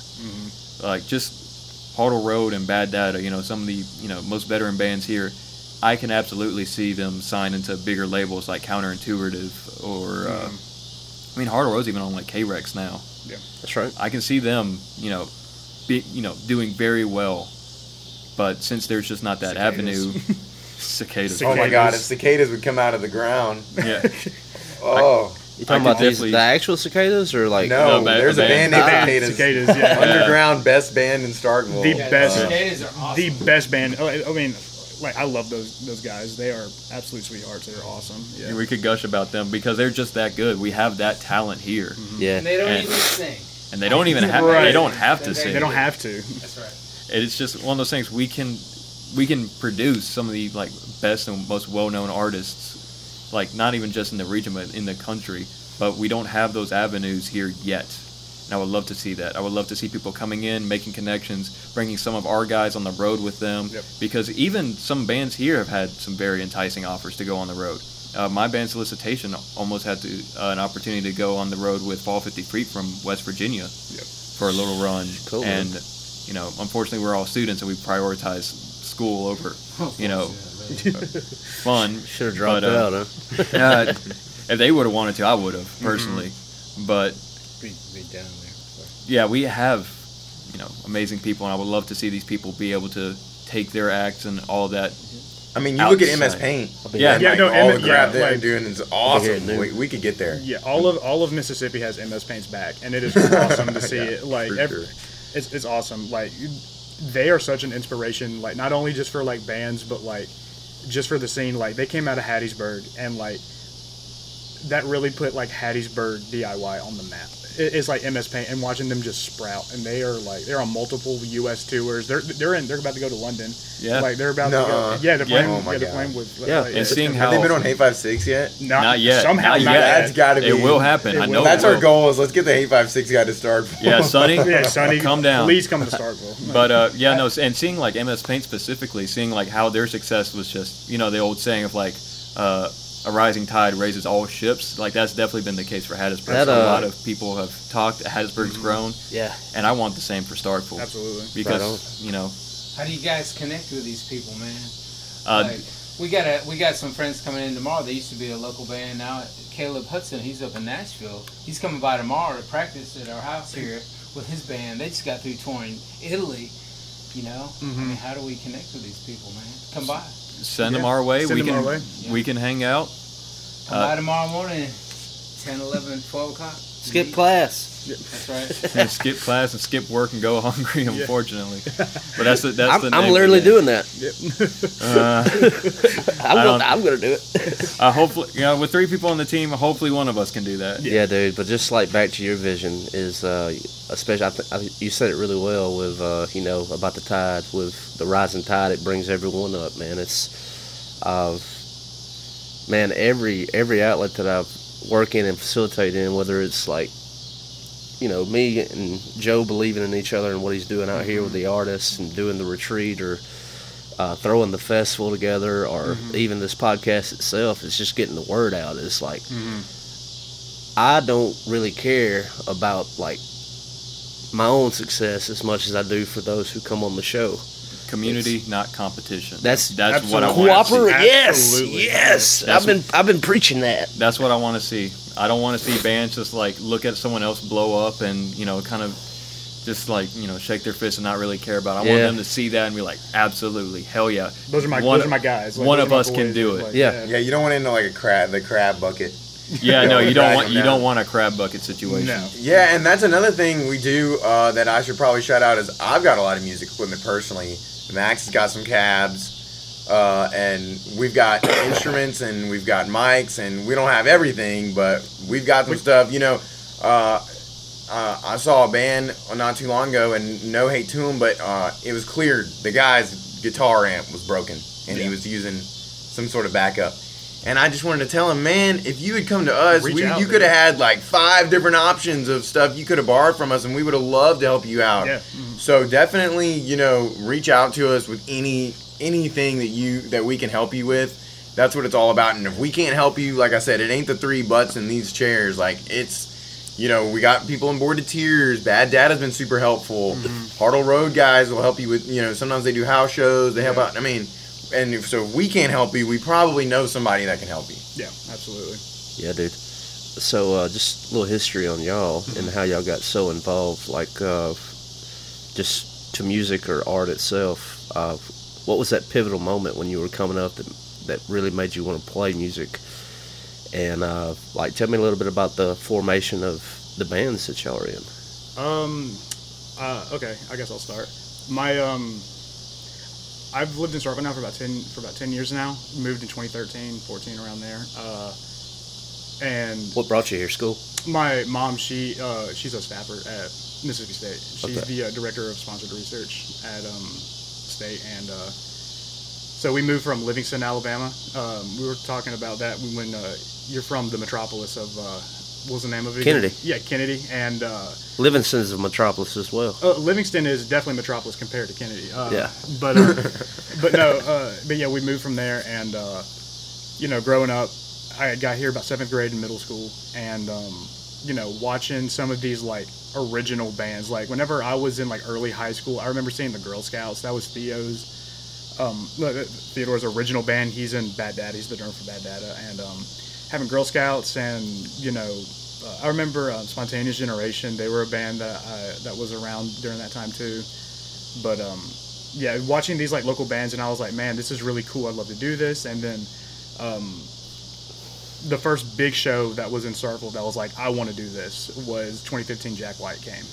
like just Hartle Road and Bad Data, you know, some of the you know most veteran bands here, I can absolutely see them sign into bigger labels like Counterintuitive or uh, I mean Hartle Road's even on like K Rex now. Yeah, that's right. I can see them, you know, be you know doing very well, but since there's just not that Cicadas. avenue, <laughs> cicadas. Oh my God! If Cicadas. cicadas would come out of the ground, yeah, <laughs> oh You talking could about these, the actual cicadas or like no, No, ba- there's a band. band named Cicadas. Cicadas, yeah. <laughs> Underground best band in Starkville. The Yeah, best- the cicadas are awesome. the best band. oh, I I mean, like I love those those guys. They are absolute sweethearts. They're awesome. Yeah. we could gush about them because they're just that good. We have that talent here, mm-hmm. yeah. and they don't And- even sing. And they don't <laughs> even have Right. they don't have to They sing. They don't have to. That's right. It's just one of those things we can we can produce some of the like best and most well known artists, like not even just in the region but in the country. But we don't have those avenues here yet. And I would love to see that. I would love to see people coming in, making connections, bringing some of our guys on the road with them. Yep. Because even some bands here have had some very enticing offers to go on the road. Uh, my band Solicitation almost had to, uh, an opportunity to go on the road with Fall 50 Feet from West Virginia for a little run. Cool. And, you know, unfortunately, we're all students and we prioritize school over, you know, <laughs> fun. Should have dropped But, uh, out, huh? <laughs> Uh, if they would have wanted to, I would have personally. But Be, be down there. yeah, we have, you know, amazing people, and I would love to see these people be able to take their acts and all that. I mean, you look at MS Paint. Yeah. and, Yeah, like, no, all M- the crap yeah, they're like- doing is awesome. We, we could get there. Yeah, all of all of Mississippi has MS Paint's back, and it is awesome to <laughs> see Yeah, it. Like, every, sure. it's it's awesome. Like, they are such an inspiration. Like, not only just for like bands, but like just for the scene. Like, they came out of Hattiesburg, and like that really put like Hattiesburg DIY on the map. It, it's like MS Paint, and watching them just sprout, and they are like they're on multiple U.S. tours. They're they're in. They're about to go to London. Yeah. like they're about Nuh-uh. to go. Yeah, they're Yeah. playing. Oh my yeah, they're playing with. Yeah. like, And it's seeing gonna- Have they been on eight five six yet? not, Not yet. Somehow Not not yet. yet. That's got to be. It will happen. It I know. it That's our goal. Is let's get the eight five six Five guy to start. Yeah, Sonny. <laughs> Yeah, Sonny, Calm down. Please come to Starkville. <laughs> But uh, yeah, no, and seeing like MS Paint specifically, seeing like how their success was just, you know, the old saying of like, uh, a rising tide raises all ships. Like that's definitely been the case for Hattiesburg. That, So a uh, lot of people have talked. Hattiesburg's grown, Yeah. and I want the same for Starkville Absolutely. because you know, How do you guys connect with these people, man? uh, like, we got a we got some friends coming in tomorrow. They used to be a local band. Now Caleb Hudson, he's up in Nashville. He's coming by tomorrow to practice at our house here with his band. They just got through touring Italy. You know, I Mhm. mean, how do we connect with these people, man? Come by. Send them our way. send we them can our way. we can hang out. Come Uh, by tomorrow morning, 10, 11, 12 o'clock. Skip class. That's right. <laughs> and skip class and skip work and go <laughs> hungry. Unfortunately, but that's the that's I'm, the. I'm literally it. doing that. Uh, <laughs> I'm, gonna, don't- I'm gonna do it. uh, hopefully, you know, with three people on the team, hopefully one of us can do that. Yeah, dude. But just like back to your vision is, uh, especially I th- I, you said it really well with, uh, you know, about the tide. With the rising tide, it brings everyone up, man. It's, uh, man, every every outlet that I've worked in and facilitate in, whether it's like, you know, me and Joe believing in each other and what he's doing out here with the mm-hmm. artists and doing the retreat or. Uh, throwing the festival together, or mm-hmm. even this podcast itself, it's just getting the word out. It's like mm-hmm. I don't really care about like my own success as much as I do for those who come on the show. Community, not competition. That's- that's what I want. To. Cooperate, yes, Absolutely. yes. That's- I've been I've been preaching that. That's what I want to see. I don't want to see bands just like look at someone else blow up and you know kind of just like you know shake their fist and not really care about. it. I want them to see that and be like, absolutely, hell yeah. Those are my One- those are my guys. one of are my us can do it. Like, Yeah. Yeah, you don't want into like a crab, the crab bucket. Yeah, no, <laughs> you don't want you down. don't want a crab bucket situation. No. Yeah, and that's another thing we do uh, that I should probably shout out is I've got a lot of music equipment personally. Max has got some cabs, uh, and we've got instruments and we've got mics, and we don't have everything, but we've got some stuff. You know, uh, uh, I saw a band not too long ago, and no hate to him, but uh, it was clear the guy's guitar amp was broken, and he was using some sort of backup. And I just wanted to tell him, man, if you had come to us, we, out, you could have had like five different options of stuff you could have borrowed from us, and we would have loved to help you out. Yeah. So definitely, you know, reach out to us with any anything that you that we can help you with. That's what it's all about. And if we can't help you, like I said, it ain't the three butts in these chairs. Like it's, you know, we got people on Bored to Tears. Bad Dad has been super helpful. Hartle Road guys will help you with, you know, sometimes they do house shows. They help out. I mean, and if, so if we can't help you, we probably know somebody that can help you. Yeah, absolutely. Yeah, dude. So uh, just a little history on y'all and how y'all got so involved, like uh, just to music or art itself. Uh, what was that pivotal moment when you were coming up that that really made you want to play music? And uh, like, tell me a little bit about the formation of the bands that y'all are in. Um, uh, okay, I guess I'll start. My um, I've lived in Starkville now for about ten for about ten years now. Moved in 2013, 14, around there. Uh, and What brought you here? School? My mom, she uh, she's a staffer at Mississippi State. She's Okay. the uh, director of sponsored research at um, State, and uh, so we moved from Livingston, Alabama. Um, we were talking about that when uh, you're from the metropolis of uh, what was the name of it? Kennedy. Yeah, Kennedy, and uh, is a metropolis as well. uh, Livingston is definitely metropolis compared to Kennedy. Uh, Yeah. But uh, but no, uh, but yeah, we moved from there, and uh, you know, growing up, I got here about seventh grade in middle school, and um, you know, watching some of these like original bands. Like whenever I was in like early high school, I remember seeing the Girl Scouts. That was Theo's. Um, uh, Theodore's original band. He's in Bad Data. He's the drummer for Bad Data, and um, having Girl Scouts, and you know, uh, I remember um, Spontaneous Generation. They were a band that I, that was around during that time too. But um, yeah, watching these like local bands, and I was like, man, this is really cool. I'd love to do this. And then um, the first big show that was in Starkville that was like, I want to do this was 2015. Jack White came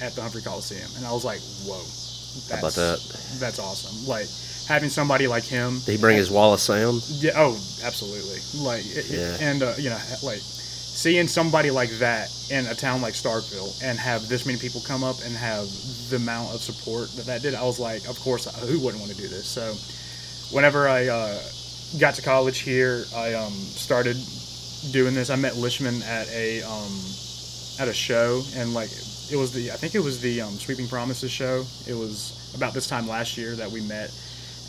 at the Humphrey Coliseum, and I was like, whoa, that's, How about that? That's awesome. Like having somebody like him. Did he bring his wall of sound? Yeah. Oh, absolutely. Like, Yeah. and uh, you know, like seeing somebody like that in a town like Starkville and have this many people come up and have the amount of support that that did, I was like, of course, who wouldn't want to do this? So, whenever I uh, got to college here, I um, started doing this. I met Lishman at a um, at a show, and like it was the I think it was the um, Sweeping Promises show. It was about this time last year that we met,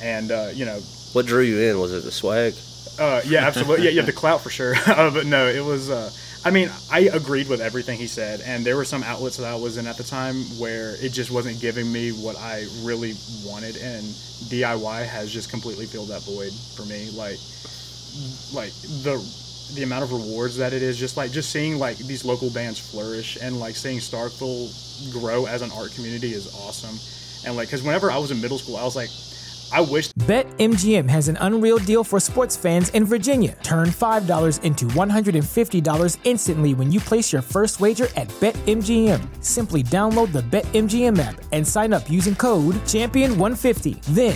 and uh, you know What drew you in? Was it the swag? uh, yeah, absolutely. Yeah, have the clout for sure. uh, <laughs> but no, it was. Uh, I mean, I agreed with everything he said, and there were some outlets that I was in at the time where it just wasn't giving me what I really wanted, and DIY has just completely filled that void for me. Like, like the the amount of rewards that it is, just like just seeing like these local bands flourish, and like seeing Starkville grow as an art community is awesome. And like, because whenever I was in middle school, I was like, I wish BetMGM has an unreal deal for sports fans in Virginia. Turn $5 into $150 instantly when you place your first wager at BetMGM. Simply download the BetMGM app and sign up using code Champion150. Then,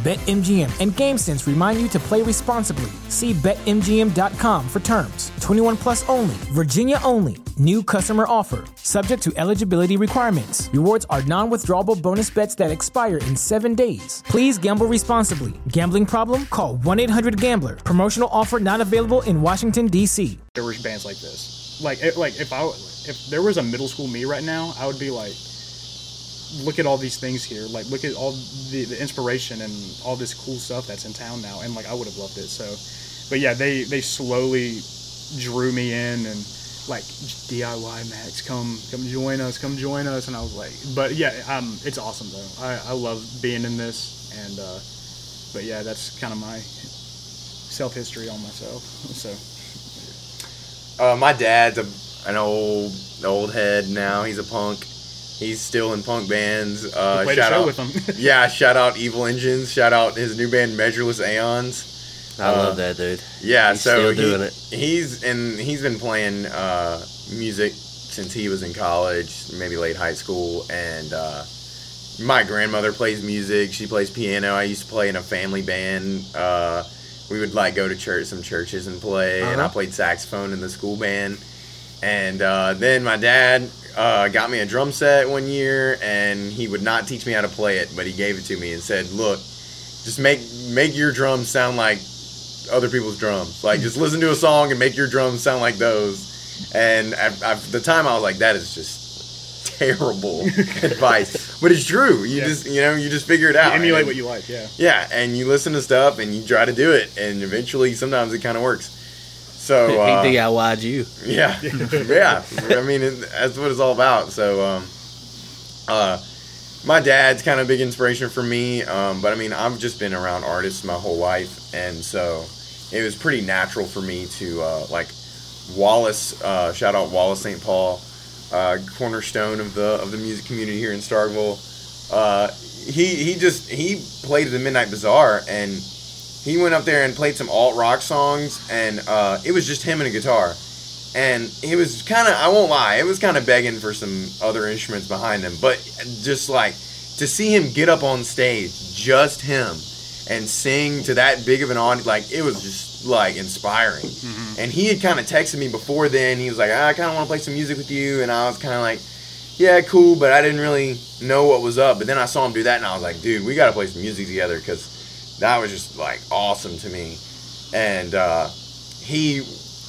BetMGM and GameSense remind you to play responsibly. See BetMGM.com for terms. 21 plus only, Virginia only. New customer offer. Subject to eligibility requirements. Rewards are non withdrawable bonus bets that expire in seven days. Please gamble responsibly. Gambling problem? Call 1 800 Gambler. Promotional offer not available in Washington, D.C. there were bands like this. Like, like if I if there was a middle school me right now, I would be like, look at all these things here. Like, look at all the, the inspiration and all this cool stuff that's in town now. And like, I would have loved it. So, but yeah, they they slowly drew me in and like DIY Max, come come join us, come join us. And I was like, but yeah, um, it's awesome though. I I love being in this and. uh but yeah, that's kind of my self history on myself. <laughs> So Uh, my dad's a, an old old head now. He's a punk. He's still in punk bands. Uh, played a shout show out, with him. <laughs> <laughs> yeah, shout out Evil Engines. Shout out his new band Measureless Aeons. I Uh, love that dude. Yeah, He's so still he, it. He's and he's been playing uh, music since he was in college, maybe late high school. And uh, my grandmother plays music. She plays piano. I used to play in a family band. Uh, we would like go to church, some churches, and play. And I Uh-huh. played saxophone in the school band. And uh, then my dad uh, got me a drum set one year, and he would not teach me how to play it, but he gave it to me and said, "Look, just make make your drums sound like other people's drums. Like just listen to a song and make your drums sound like those." And at, at the time, I was like, "That is just terrible <laughs> advice," but it's true. You Yeah. just you know you just figure it out. emulate And- what you like. Yeah. yeah, and you listen to stuff and you try to do it, and eventually, sometimes it kind of works. So <laughs> uh, he DIY'd you. yeah, <laughs> yeah. I mean, it, that's what it's all about. So, um, uh, my dad's kind of a big inspiration for me. Um, but I mean, I've just been around artists my whole life, and so it was pretty natural for me to uh, like Wallace. Uh, shout out Wallace St. Paul, uh, cornerstone of the of the music community here in Starkville. uh, he he just he played at the Midnight Bazaar and he went up there and played some alt rock songs and uh, it was just him and a guitar. And he was kind of, I won't lie, it was kind of begging for some other instruments behind him. But just like to see him get up on stage, just him, and sing to that big of an audience, like it was just like inspiring. And he had kind of texted me before then. He was like, "Ah, I kind of want to play some music with you. And I was kind of like, yeah, cool, but I didn't really know what was up. But then I saw him do that and I was like, dude, we got to play some music together because that was just like awesome to me. And uh, he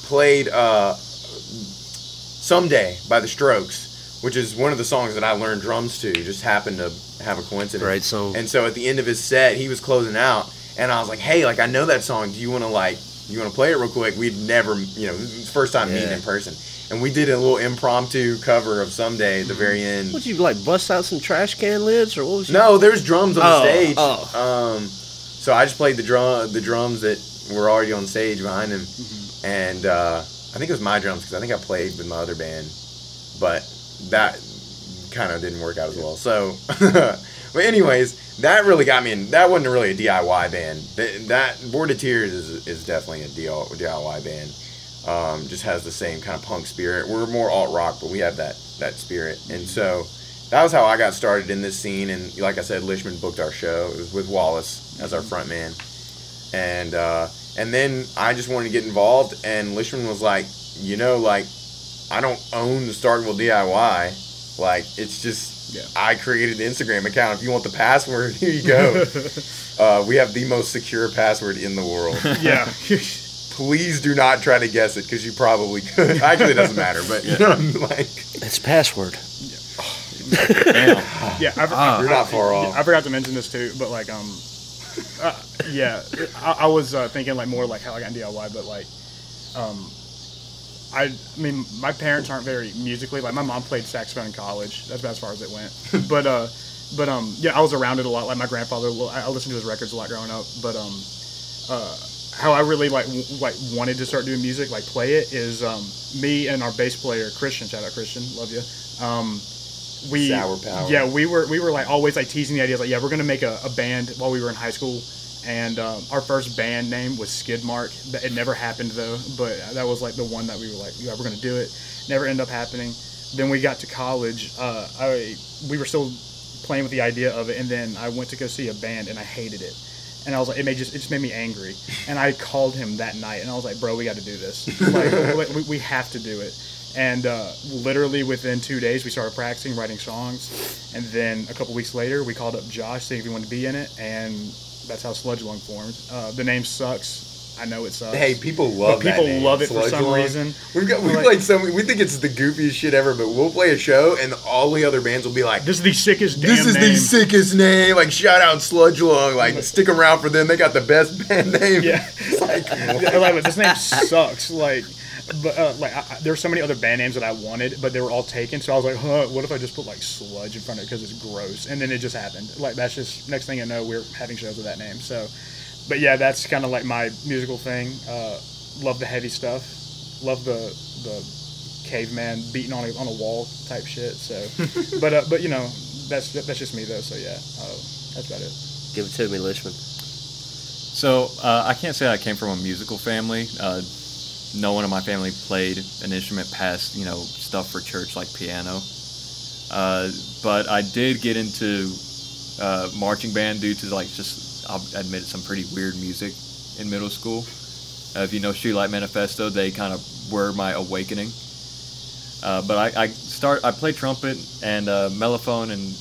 played uh, Someday by the Strokes, which is one of the songs that I learned drums to. Just happened to have a coincidence. Right. So And so at the end of his set, he was closing out, and I was like, "Hey, like I know that song. Do you want to like you want to play it real quick?" We'd never, you know, the first time meeting in person, and we did a little impromptu cover of "Someday" at the very end. Would you like bust out some trash can lids or what was you? No, there's drums on the Oh, stage. oh. Um, so I just played the drum, the drums that were already on stage behind him, Mm-hmm. and uh, I think it was my drums because I think I played with my other band, but that kind of didn't work out as well. So, <laughs> but anyways, that really got me in. That wasn't really a DIY band. That, that Bored of Tears is is definitely a DIY band. Um, just has the same kind of punk spirit. We're more alt rock, but we have that that spirit, and so that was how I got started in this scene. And like I said, Lishman booked our show. It was with Wallace as our front man, and uh, and then I just wanted to get involved. And Lishman was like, you know, like I don't own the Starkville DIY. Like it's just Yeah. I created the Instagram account. If you want the password, <laughs> here you go. <laughs> uh, we have the most secure password in the world. <laughs> yeah. Please do not try to guess it because you probably could. Actually, it doesn't matter. But you know, what I'm like It's password. Damn. yeah. I, Ah. you're not far off. I forgot to mention this too, but like, um, uh, yeah, I, I was uh, thinking like more like how I got in DIY, but like, um, I, I mean, my parents aren't very musically. Like, my mom played saxophone in college. That's about as far as it went. <laughs> but, uh, but um, yeah, I was around it a lot. Like my grandfather, I I listened to his records a lot growing up. But um, uh, how I really like w- like wanted to start doing music, like play it, is um, me and our bass player Christian. Shout out Christian, love you. Um, we Sour power. yeah we were we were like always like teasing the idea like yeah we're gonna make a, a band while we were in high school and um, our first band name was Skidmark it never happened though but that was like the one that we were like yeah we're gonna do it never ended up happening then we got to college uh, I we were still playing with the idea of it and then I went to go see a band and I hated it and I was like, it made just it just made me angry. And I called him that night, and I was like, bro, we got to do this. <laughs> Like, we, we have to do it. And uh, literally within two days, we started practicing writing songs. And then a couple weeks later, we called up Josh, seeing if he wanted to be in it, and that's how Sludge Lung formed. Uh, the name sucks. I know it sucks. Hey, people love But people name, love it for some Lung. reason. We've got we Like- played so we think it's the goofiest shit ever, but we'll play a show and all the other bands will be like, This is the sickest damn "This is name. the sickest name!" Like shout out Sludge Lung, like stick around for them. They got the best band name. Yeah. <laughs> It's like, like, this name sucks. Like, but uh, like, I, I, there's so many other band names that I wanted, but they were all taken. So I was like, huh, what if I just put like sludge in front of it because it's gross? And then it just happened. Like, that's just next thing I know, we're having shows with that name. So, but yeah, that's kind of like my musical thing. Uh, love the heavy stuff. Love the the caveman beating on a, on a wall type shit. So, <laughs> but uh, but you know, that's that's just me though. So yeah, uh, that's about it. Give it to me, Lishman. So uh, I can't say I came from a musical family. No one in my family played an instrument past you know stuff for church like piano. Uh, but I did get into uh, marching band due to like just I'll admit it, some pretty weird music in middle school. Uh, if you know Streetlight Manifesto, they kind of were my awakening. Uh, but I, I start I play trumpet and uh, mellophone and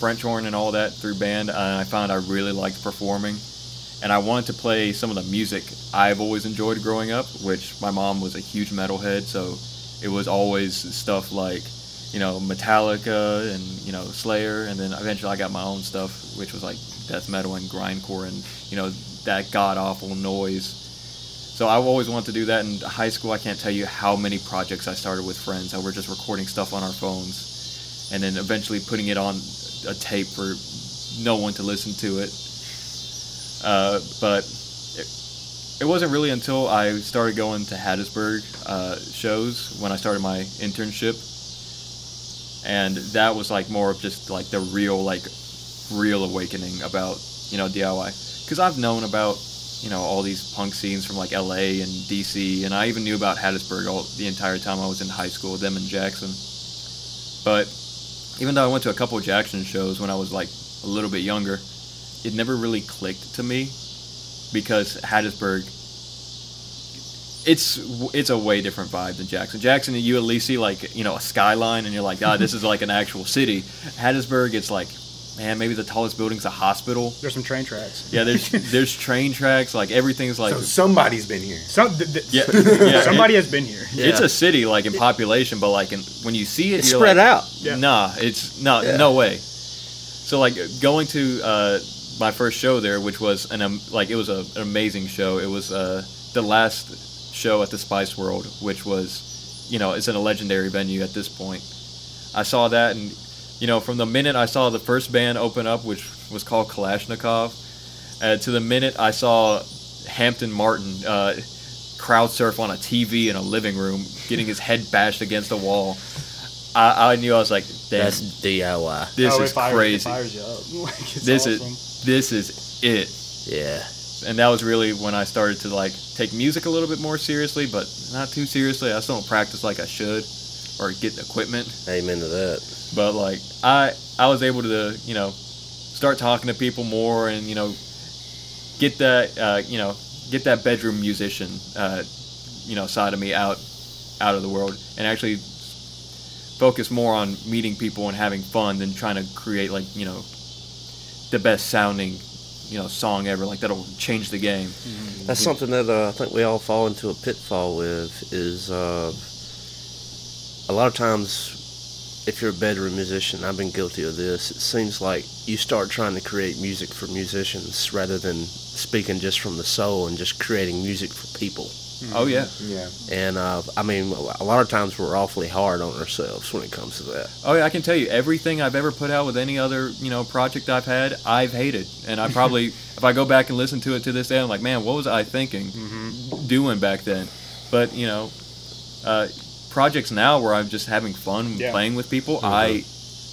French horn and all that through band, and I found I really liked performing. And I wanted to play some of the music I've always enjoyed growing up, which my mom was a huge metalhead, so it was always stuff like, you know, Metallica and you know Slayer, and then eventually I got my own stuff, which was like death metal and grindcore and you know that god awful noise. So I've always wanted to do that in high school. I can't tell you how many projects I started with friends that were just recording stuff on our phones, and then eventually putting it on a tape for no one to listen to it. Uh, but it, it wasn't really until I started going to Hattiesburg uh, shows when I started my internship, and that was like more of just like the real like real awakening about you know DIY because I've known about you know all these punk scenes from like LA and DC, and I even knew about Hattiesburg all the entire time I was in high school, them in Jackson. But even though I went to a couple Jackson shows when I was like a little bit younger, it never really clicked to me because Hattiesburg. It's it's a way different vibe than Jackson. Jackson, you at least see like you know a skyline, and you're like, ah, this is like an actual city. Hattiesburg, it's like, man, maybe the tallest building's a hospital. There's some train tracks. Yeah, there's there's train tracks. Like everything's like So somebody's been here. Some, th- th- yeah, <laughs> yeah. somebody it- has been here. It's a city like in population, but like in, when you see it, It's you're spread like, out. Yeah. Nah, it's no Yeah. no way. So like going to uh, my first show there, which was an um, like it was a, an amazing show. It was uh, the last show at the Spice World, which was you know it's in a legendary venue at this point. I saw that, and you know from the minute I saw the first band open up, which was called Kalashnikov, uh, to the minute I saw Hampton Martin. Uh, crowd surf on a TV in a living room, getting his head bashed against a wall. I, I knew I was like, That's DIY. this Oh, it is fires- crazy. fires you up. <laughs> Like, it's This awesome. is this is it. Yeah. And that was really when I started to like take music a little bit more seriously, but not too seriously. I still don't practice like I should, or get equipment. Amen to that. But like I I was able to you know start talking to people more and you know get that uh, you know get that bedroom musician uh, you know side of me out out of the world and actually focus more on meeting people and having fun than trying to create like you know the best sounding you know song ever like that'll change the game That's something that uh, I think we all fall into a pitfall with. Is uh, a lot of times, if you're a bedroom musician, I've been guilty of this. It seems like you start trying to create music for musicians rather than speaking just from the soul and just creating music for people. Oh yeah Yeah. And uh, I mean, a lot of times we're awfully hard on ourselves when it comes to that. Oh yeah, I can tell you everything I've ever put out with any other you know project I've had, I've hated, and I probably <laughs> if I go back and listen to it to this day, I'm like, man, what was I thinking, doing back then? But you know, uh, projects now where I'm just having fun Yeah. playing with people, I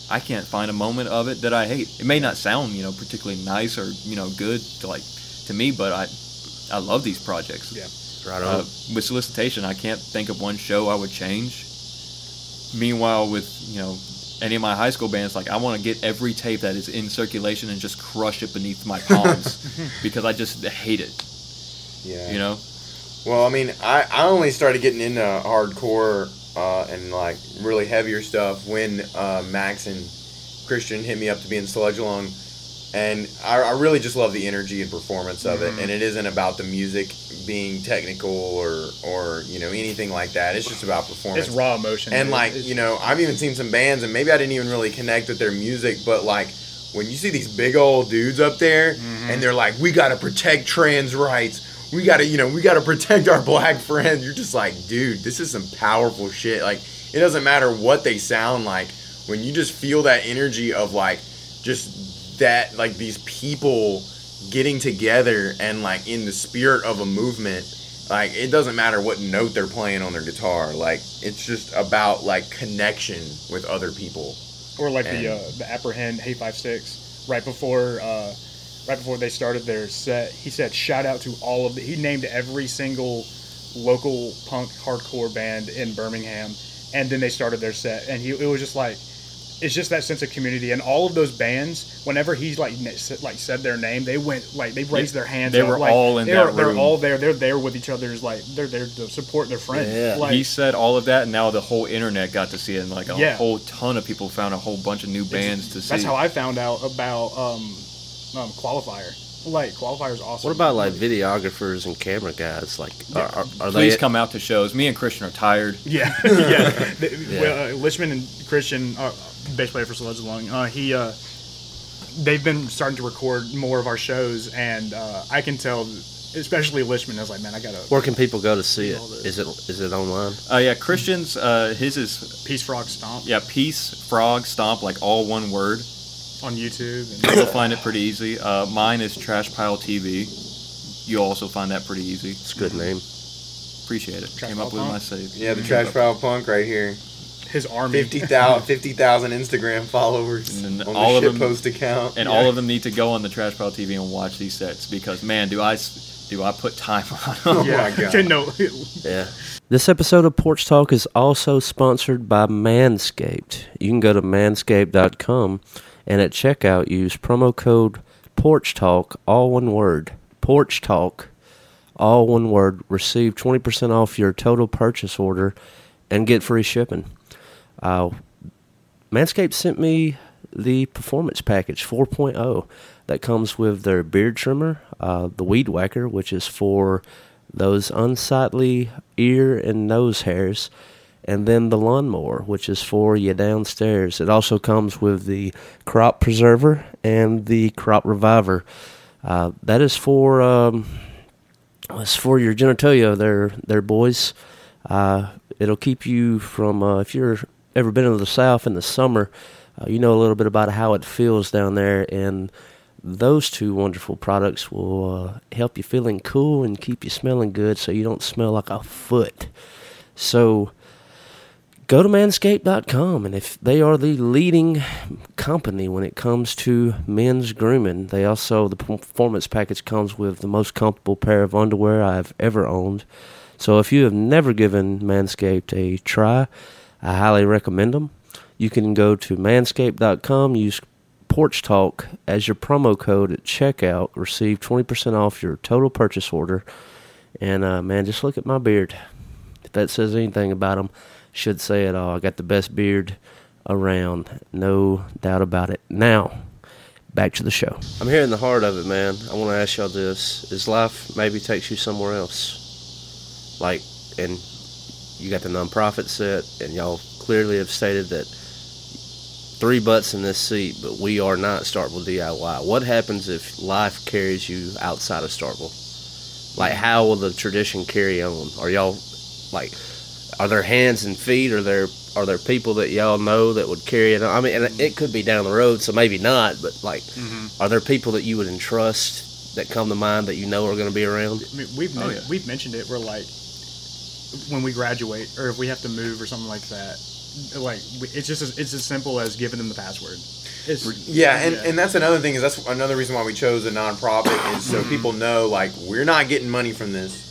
I can't find a moment of it that I hate. It may not sound you know particularly nice or you know good to like to me, but I I love these projects. Yeah. Right on. Uh, with solicitation, I can't think of one show I would change. Meanwhile, with you know any of my high school bands, like I want to get every tape that is in circulation and just crush it beneath my <laughs> palms because I just hate it. Yeah. You know? Well, I mean, I, I only started getting into hardcore uh, and like really heavier stuff when uh, Max and Christian hit me up to be in Sludge Lung, and I, I really just love the energy and performance of it. And it isn't about the music being technical or or you know anything like that. It's just about performance. It's raw emotion. And dude. like It's- you know, I've even seen some bands, and maybe I didn't even really connect with their music, but like when you see these big old dudes up there, Mm-hmm. and they're like, "We gotta protect trans rights. We gotta, you know, we gotta protect our black friends." You're just like, dude, this is some powerful shit. Like, it doesn't matter what they sound like when you just feel that energy of like just that, like these people getting together and like in the spirit of a movement like it doesn't matter what note they're playing on their guitar like it's just about like connection with other people. Or like the uh, the apprehend hey five six right before uh, right before they started their set he said shout out to all of the he named every single local punk hardcore band in birmingham and then they started their set and he it was just like it's just that sense of community and all of those bands whenever he's like said- like said their name they went like they raised their hands They up, were like, all in they're, they're all there they're there with each other's like they're there to support their friend Yeah. like, he said all of that, and now the whole internet got to see it, and like a Yeah. whole ton of people found a whole bunch of new bands to see. That's how I found out about um, um, qualifier. Like qualifier is awesome. What about like videographers and camera guys? Like, are, are, are Please they? come out to shows. Me and Christian are tired. <laughs> <laughs> Yeah, yeah. The- Yeah. Well, uh, Lishman and Christian, uh, bass player for Sludge Lung, uh, he, uh, they've been starting to record more of our shows, and uh, I can tell, especially Lishman, I was like, man, I gotta Where can people go to see it? All the- Is it is it online? Uh, yeah, Christian's uh, his is Peace Frog Stomp yeah, peace frog stomp like all one word. On YouTube. And, You'll find it pretty easy. Uh, mine is Trash Pile TV. You'll also find that pretty easy. It's a good name. Appreciate it. Trash Came up Pile with Punk? my save. yeah the trash pile punk right here his army. 50,000 50,000 Instagram followers And then on all the of them- shitpost account. and all of them need to go on the Trash Pile TV and watch these sets because man, do I s- do I put time <laughs> on them? Oh yeah. my God. <laughs> no, Yeah. This episode of Porch Talk is also sponsored by Manscaped. You can go to manscaped.com and at checkout use promo code Porch Talk, all one word. Porch Talk, all one word. Receive 20% off your total purchase order and get free shipping. Uh, Manscaped sent me the performance package 4.0 that comes with their beard trimmer, uh, the weed whacker, which is for those unsightly ear and nose hairs, and then the lawnmower, which is for you downstairs. It also comes with the crop preserver and the crop reviver. Uh, that is for um, it's for your genitalia. They're they're boys. Uh, it'll keep you from uh, if you're ever been to the south in the summer, uh, you know a little bit about how it feels down there, and those two wonderful products will uh, help you feeling cool and keep you smelling good, so you don't smell like a foot. So go to manscaped.com and if they are the leading company when it comes to men's grooming they also the performance package comes with the most comfortable pair of underwear i've ever owned. So if you have never given manscaped a try i highly recommend them. You can go to manscaped.com use porch talk as your promo code at checkout receive 20% off your total purchase order. And uh, man just look at my beard that says anything about him, should say it all. I got the best beard around, no doubt about it. Now, back to the show. I'm here in the heart of it, man. I want to ask y'all this: Is life maybe takes you somewhere else? Like, and you got the nonprofit set, and y'all clearly have stated that three butts in this seat, but we are not Starkville DIY. What happens if life carries you outside of Starkville? Like, how will the tradition carry on? Are y'all like are there hands and feet are there are there people that y'all know that would carry it on? i mean and it could be down the road so maybe not but like are there people that you would entrust that come to mind that you know are going to be around I mean, we've Oh, men- yeah. we've mentioned it. We're like when we graduate or if we have to move or something like that. Like it's just as, it's as simple as giving them the password. It's, Yeah, and, and that's another thing is that's another reason why we chose a nonprofit is so Mm-hmm. people know like we're not getting money from this.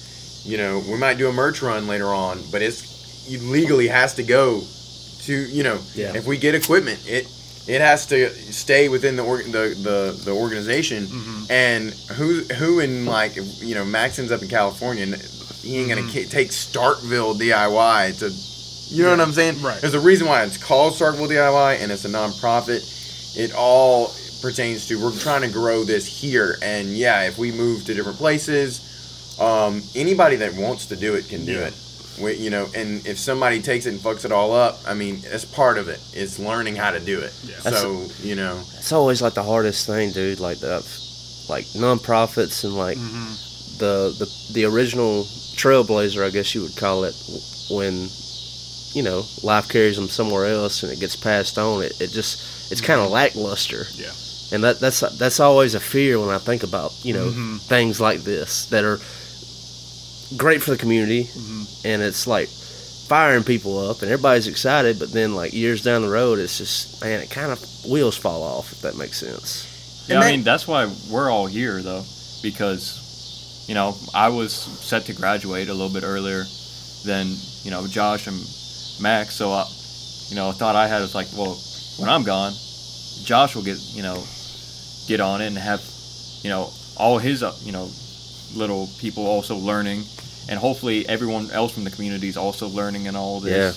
You know, we might do a merch run later on, but it's it legally has to go to you know Yeah. if we get equipment it it has to stay within the org- the, the the organization Mm-hmm. and who who in like you know Maxon's up in California and he ain't gonna Mm-hmm. ki- take Starkville DIY to you know what I'm saying Right. there's a reason why it's called Starkville DIY and it's a nonprofit it all pertains to we're trying to grow this here and yeah if we move to different places um, anybody that wants to do it can do Yeah. it we, you know and if somebody takes it and fucks it all up i mean it's part of it it's learning how to do it Yeah. so you know it's always like the hardest thing dude like the like nonprofits and like Mm-hmm. the, the the original trailblazer i guess you would call it when you know life carries them somewhere else and it gets passed on it, it just it's kind of lackluster yeah. and that that's that's always a fear when I think about you know Mhm. things like this that are great for the community, Mm-hmm. and it's like firing people up, and everybody's excited, but then like years down the road, it's just man, it kind of wheels fall off if that makes sense. Yeah, And I mean that's why we're all here though, because you know I was set to graduate a little bit earlier than you know Josh and Max, so I, you know, thought I had was like, well, when I'm gone, Josh will get you know get on it and have you know all his uh, you know little people also learning, and hopefully everyone else from the community is also learning and all this. Yeah.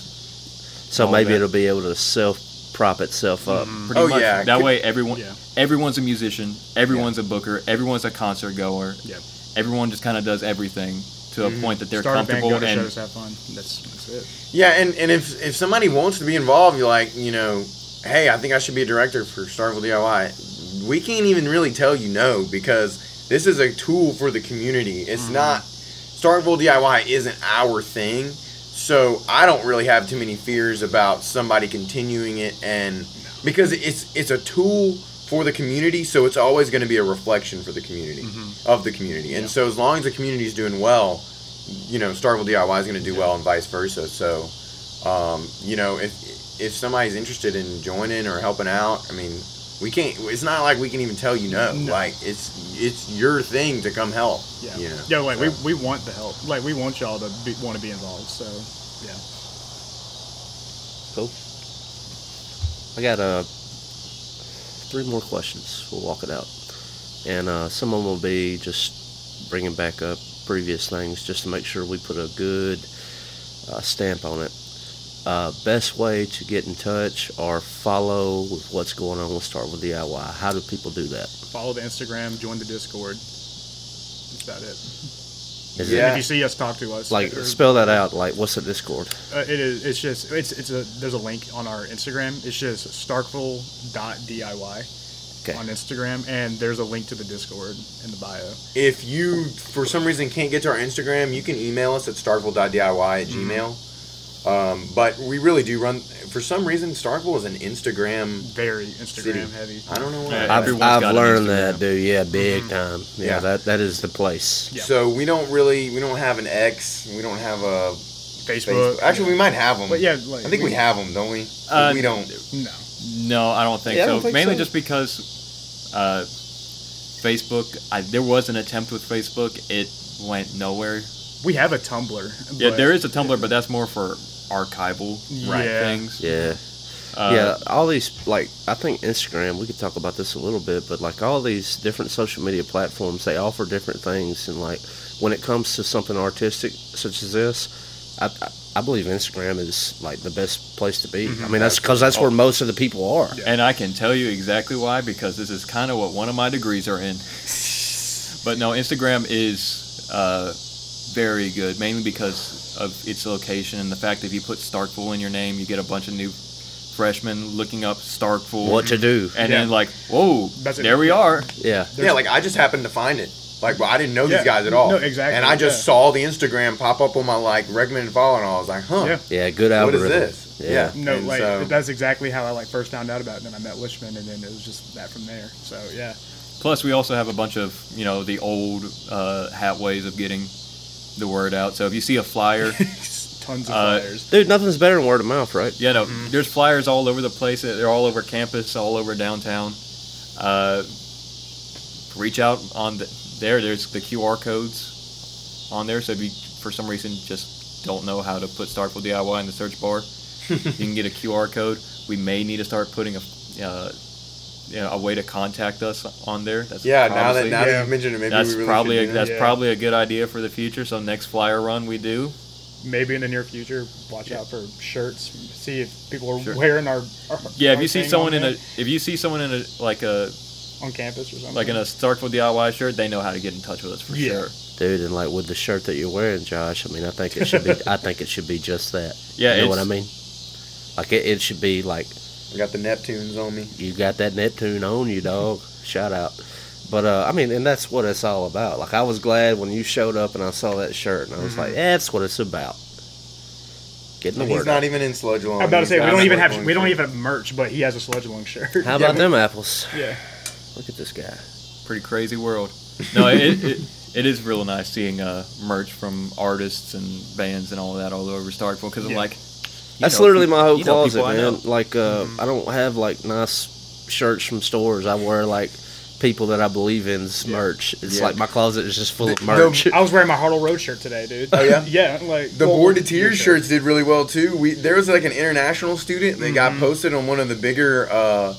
So All maybe it'll be able to self prop itself up. Mm-hmm. Pretty Oh, much. yeah. That way, everyone, Yeah. everyone's a musician, everyone's a booker, everyone's a concert goer. Yeah. Everyone just kind of does everything to a mm-hmm. point that they're Start a band, comfortable go to and shows, have fun. That's, that's it. yeah and, and if if somebody wants to be involved you're like you know hey i think i should be a director for starkville diy we can't even really tell you no because this is a tool for the community it's mm-hmm. not starkville diy isn't our thing so i don't really have too many fears about somebody continuing it and because it's it's a tool for the community so it's always going to be a reflection for the community of the community. And so as long as the community is doing well you know starkville diy is going to do well and vice versa. So um, you know, if if somebody's interested in joining or helping out, I mean, we can't. It's not like we can even tell you no. No. Like it's it's your thing to come help. Yeah. You know. Yeah, like So- we, we want the help. Like we want y'all to be, want to be involved. So yeah. Cool. I got uh three more questions. We'll walk it out, and uh, some of them will be just bringing back up previous things, just to make sure we put a good uh, stamp on it. Uh, best way to get in touch or follow with what's going on We'll Start with DIY. How do people do that? Follow the Instagram, join the Discord. That's about it. Is And Yeah. if you see us, talk to us. Like Or- spell that out. Like what's the Discord? Uh, it is. It's just. It's. It's a. There's a link on our Instagram. It's just Starkville.diy Okay. on Instagram, and there's a link to the Discord in the bio. If you, for some reason, can't get to our Instagram, you can email us at starkville.diy at Mm-hmm. gmail. Um, but we really do run. For some reason, Starkville is an Instagram. Very Instagram City. heavy. I don't know why. Yeah, I've, I've learned that, dude. Yeah, big time. Yeah, Yeah. that that is the place. Yeah. So we don't really, we don't have an X. We don't have a Facebook. Facebook. Actually, we might have them. But yeah, like, I think we we- have them, don't we? Uh, we don't. No. No, I don't think Yeah, so. don't think Mainly so. just because uh, Facebook. I, there was an attempt with Facebook. It went nowhere. We have a Tumblr. Yeah, there is a Tumblr, but that's more for archival Right. things. Yeah. Uh, yeah, all these like I think Instagram. We could talk about this a little bit, but like all these different social media platforms, they offer different things, and like when it comes to something artistic such as this, I I, I believe Instagram is like the best place to be. I mean, that's because that's where most of the people are. And I can tell you exactly why because this is kind of what one of my degrees are in. <laughs> But no, Instagram is uh, very good, mainly because of its location and the fact that if you put Starkville in your name, you get a bunch of new freshmen looking up Starkville. What to do? And Yeah. then like, whoa, That's it. there we are. Yeah, Yeah, like I just happened to find it. Like, well, I didn't know Yeah, these guys at all. no, exactly, And I just yeah. saw the Instagram pop up on my like recommended follow, and I was like, huh, Yeah. yeah, good what is algorithm. this? Yeah. Yeah. No, And like so- that's exactly how I like first found out about it. And then I met Lishman, and then it was just that from there. So yeah, Plus, we also have a bunch of you know the old uh, hat ways of getting the word out. So if you see a flyer, <laughs> tons of Uh, flyers. Dude, nothing's better than word of mouth, right? Yeah, no, there's flyers all over the place. They're all over campus, all over downtown. Uh, reach out on the, there. There's the QR codes on there. So if you, for some reason, just don't know how to put Starkville DIY in the search bar, <laughs> you can get a QR code. We may need to start putting a, uh, you know, a way to contact us on there. That's Yeah, now that obviously- now that Yeah. you've mentioned it, maybe that's we really probably should a, do that's. Yeah. probably a good idea for the future. So next flyer run we do, Maybe in the near future, watch out for shirts. See if people are Sure. wearing our, our yeah. If you see someone on in a, if you see someone in a like a on campus or something. like in a Starkville DIY shirt, they know how to get in touch with us for Yeah. sure. Dude, and like with the shirt that you're wearing, Josh, I mean, I think it should be. <laughs> I think it should be just that. Yeah, you know what I mean. Like it, it should be like I got the Neptunes on me. you got that Neptune on you, dog. Shout out. But uh, I mean, and that's what it's all about. Like I was glad when you showed up and I saw that shirt, and I was like, that's what it's about. Getting the And he's word not out. even in Sludge Lung. I'm about to say we don't even have we don't even have merch, but he has a Sludge Lung shirt. How about but- them apples? yeah. Look at this guy. Pretty crazy world. <laughs> No, it, it it is real nice seeing uh, merch from artists and bands and all that all over Starkville because I'm like, you That's know, literally my whole closet, people I know. man. Like, uh, I don't have like nice shirts from stores. I wear like people that I believe in's merch. It's Yeah. like my closet is just full The- of merch. I was wearing my Hartle Road shirt today, dude. Oh, yeah? <laughs> yeah, like The well, Bored to your Tears shirts did really well too. We there was like an international student that got posted on one of the bigger uh,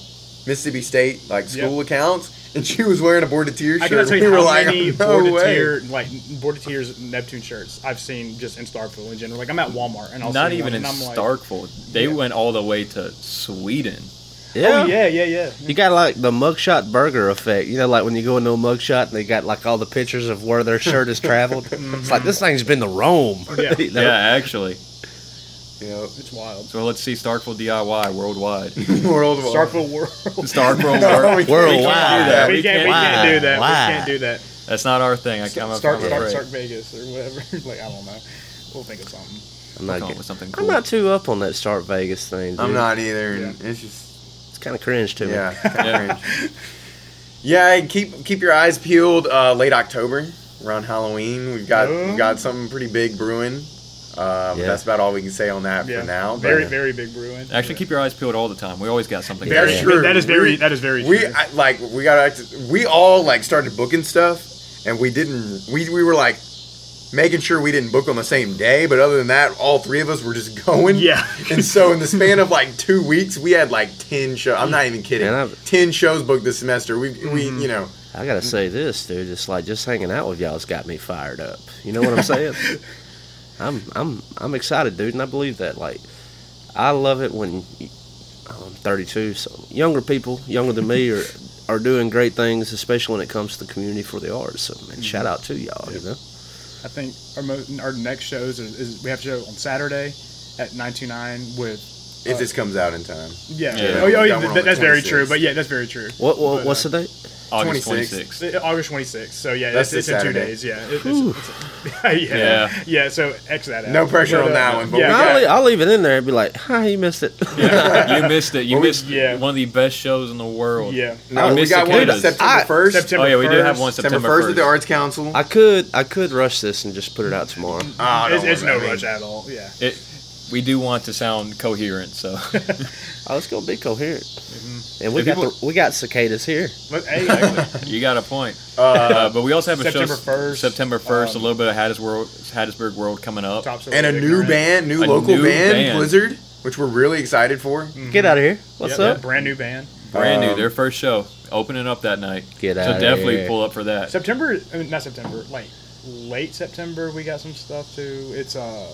Mississippi State like school accounts, and she was wearing a Bored to Tears I shirt. cannot tell we you were how like, many no Board to way. Tier like Bored to Tears Neptune shirts I've seen just in Starkville in general. Like I'm at Walmart and I'll not see even one, in and like, Starkville. They Yeah. went all the way to Sweden. Oh, yeah. Oh yeah, yeah, yeah. You got like the mugshot burger effect. You know, like when you go into a mugshot and they got like all the pictures of where their shirt has traveled. <laughs> Mm-hmm. It's like this thing's been to Rome. Yeah. <laughs> You know? Yeah, actually. You know, It's wild. So let's see Starkville DIY worldwide. <laughs> <laughs> worldwide. Starkville World. Starkville <laughs> No, world. we can't do that. we, We can't, we can't- can't do that. Why? We can't do that. That's not our thing. I, I'm, I'm Start, afraid. start, start Vegas or whatever. like I don't know. We'll think of something. I'm We'll not. come up get- with something I'm not too up on that Start Vegas thing. Dude. I'm not either. Yeah. It's just It's kind of cringe to me. yeah, Yeah. cringe. yeah. Keep keep your eyes peeled. Uh, late October around Halloween, we've got Oh. we've got something pretty big brewing. Um, Yeah. That's about all we can say on that Yeah. for now. but- Very, very big Bruin. Actually, keep your eyes peeled all the time. We always got something. Very That's true. That is very. We- that is very. we true. I, like we got we all like started booking stuff and we didn't we, we were like making sure we didn't book on the same day but other than that all three of us were just <laughs> going Yeah. and so in the span of like two weeks we had like 10 shows i'm not even kidding Man, 10 shows booked this semester we we Mm-hmm. you know I gotta say this, dude. It's like just hanging out with y'all's got me fired up. You know what I'm saying? <laughs> I'm I'm I'm excited, dude, and I believe that. Like, I love it when I'm 32, so younger people, younger than me, <laughs> are are doing great things, especially when it comes to the community for the arts. So, man, shout out to y'all. You know, I think our mo- our next shows is, is we have a show on Saturday at nine two nine with. if this comes out in time Yeah. Yeah. Oh, yeah, oh, yeah, that- the that's very true. But yeah, that's very true. what, what But, what's uh, the date? August 26th. 26th. Uh, August 26th. So yeah, That's it's, this it's in two days. Yeah. It- it's, it's, <laughs> yeah. Yeah. yeah. So X that out. No pressure But, on uh, that one, but yeah, I'll, leave, I'll leave it in there and be like, "Hi, you missed it." Yeah, <laughs> you missed it. You Well, we- missed yeah. one of the best shows in the world. Yeah. no I we missed got one cicadas. september I- 1st September Oh yeah, we do have one september September 1st at the arts council I could I could rush this and just put it out tomorrow. Don't It's, it's no rush at all. Yeah. It, we do want to sound coherent, so <laughs> Oh, it's gonna be coherent. Mm-hmm. And we If got people- the, we got cicadas here. But hey, <laughs> you got a point. uh, Uh, but we also have a September show 1st, September first. um, a little bit of Hattiesburg, Hattiesburg World coming up. And a new band new A local new band, band. blizzard which we're really excited for Get out of here. What's Yep, up? Brand new band. Brand new, Um, their first show, opening up that night. Get out! so outta definitely here. pull up for that. September, I mean, not September, like late September, we got some stuff too. It's uh,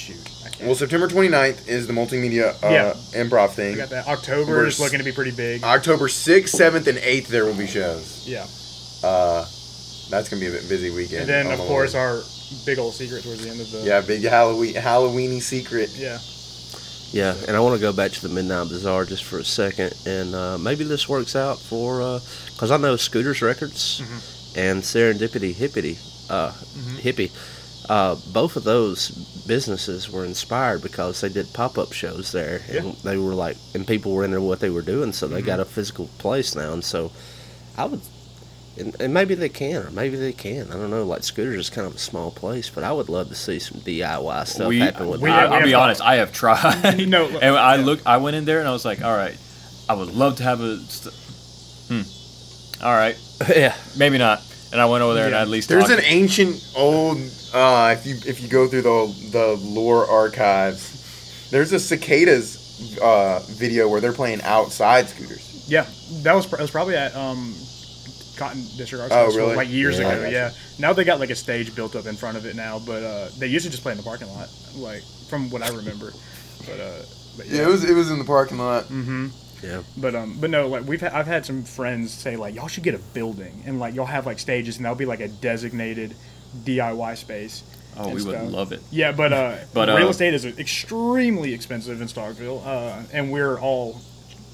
shoot, Well, September 29th is the multimedia uh, Yeah. improv we thing. got that. October We're is looking to be pretty big. October 6th, 7th, and 8th, there will be shows. Yeah, Uh, that's going to be a bit busy weekend. and then of the course Lord. our big old secret towards the end of the. Yeah, big Halloween, Halloweeny secret. Yeah. Yeah, and I want to go back to the Midnight Bazaar just for a second, and uh, maybe this works out for because I know Scooters Records and Serendipity Hippity uh, Hippie. Uh, both of those businesses were inspired because they did pop up shows there, and Yeah. they were like, and people were into what they were doing, so they got a physical place now, and so I would. And, and maybe they can, or maybe they can. I don't know. Like Scooters is kind of a small place, but I would love to see some DIY stuff we, happen with we that. I, I'll be honest. I have tried. <laughs> No, <laughs> and I yeah. look. I went in there and I was like, all right, I would love to have a. St- hmm. All right, <laughs> yeah. maybe not. And I went over there and I at least There's talked- an ancient old. Uh, if you if you go through the the lore archives, there's a cicadas uh, video where they're playing outside scooters. Yeah, that was that was probably at um, Cotton District Arts Oh, Festival, really? like years Yeah. ago. Yeah. Now they got like a stage built up in front of it now, but uh, they used to just play in the parking lot, like from what I remember. But uh, but Yeah, it was it was in the parking lot. hmm Yeah. But um, but no, like we've ha- I've had some friends say like y'all should get a building and like y'all have like stages and that'll be like a designated DIY space. Oh, and we would stuff. love it. Yeah, but uh, <laughs> But, real uh, estate is extremely expensive in Starkville, uh, and we're all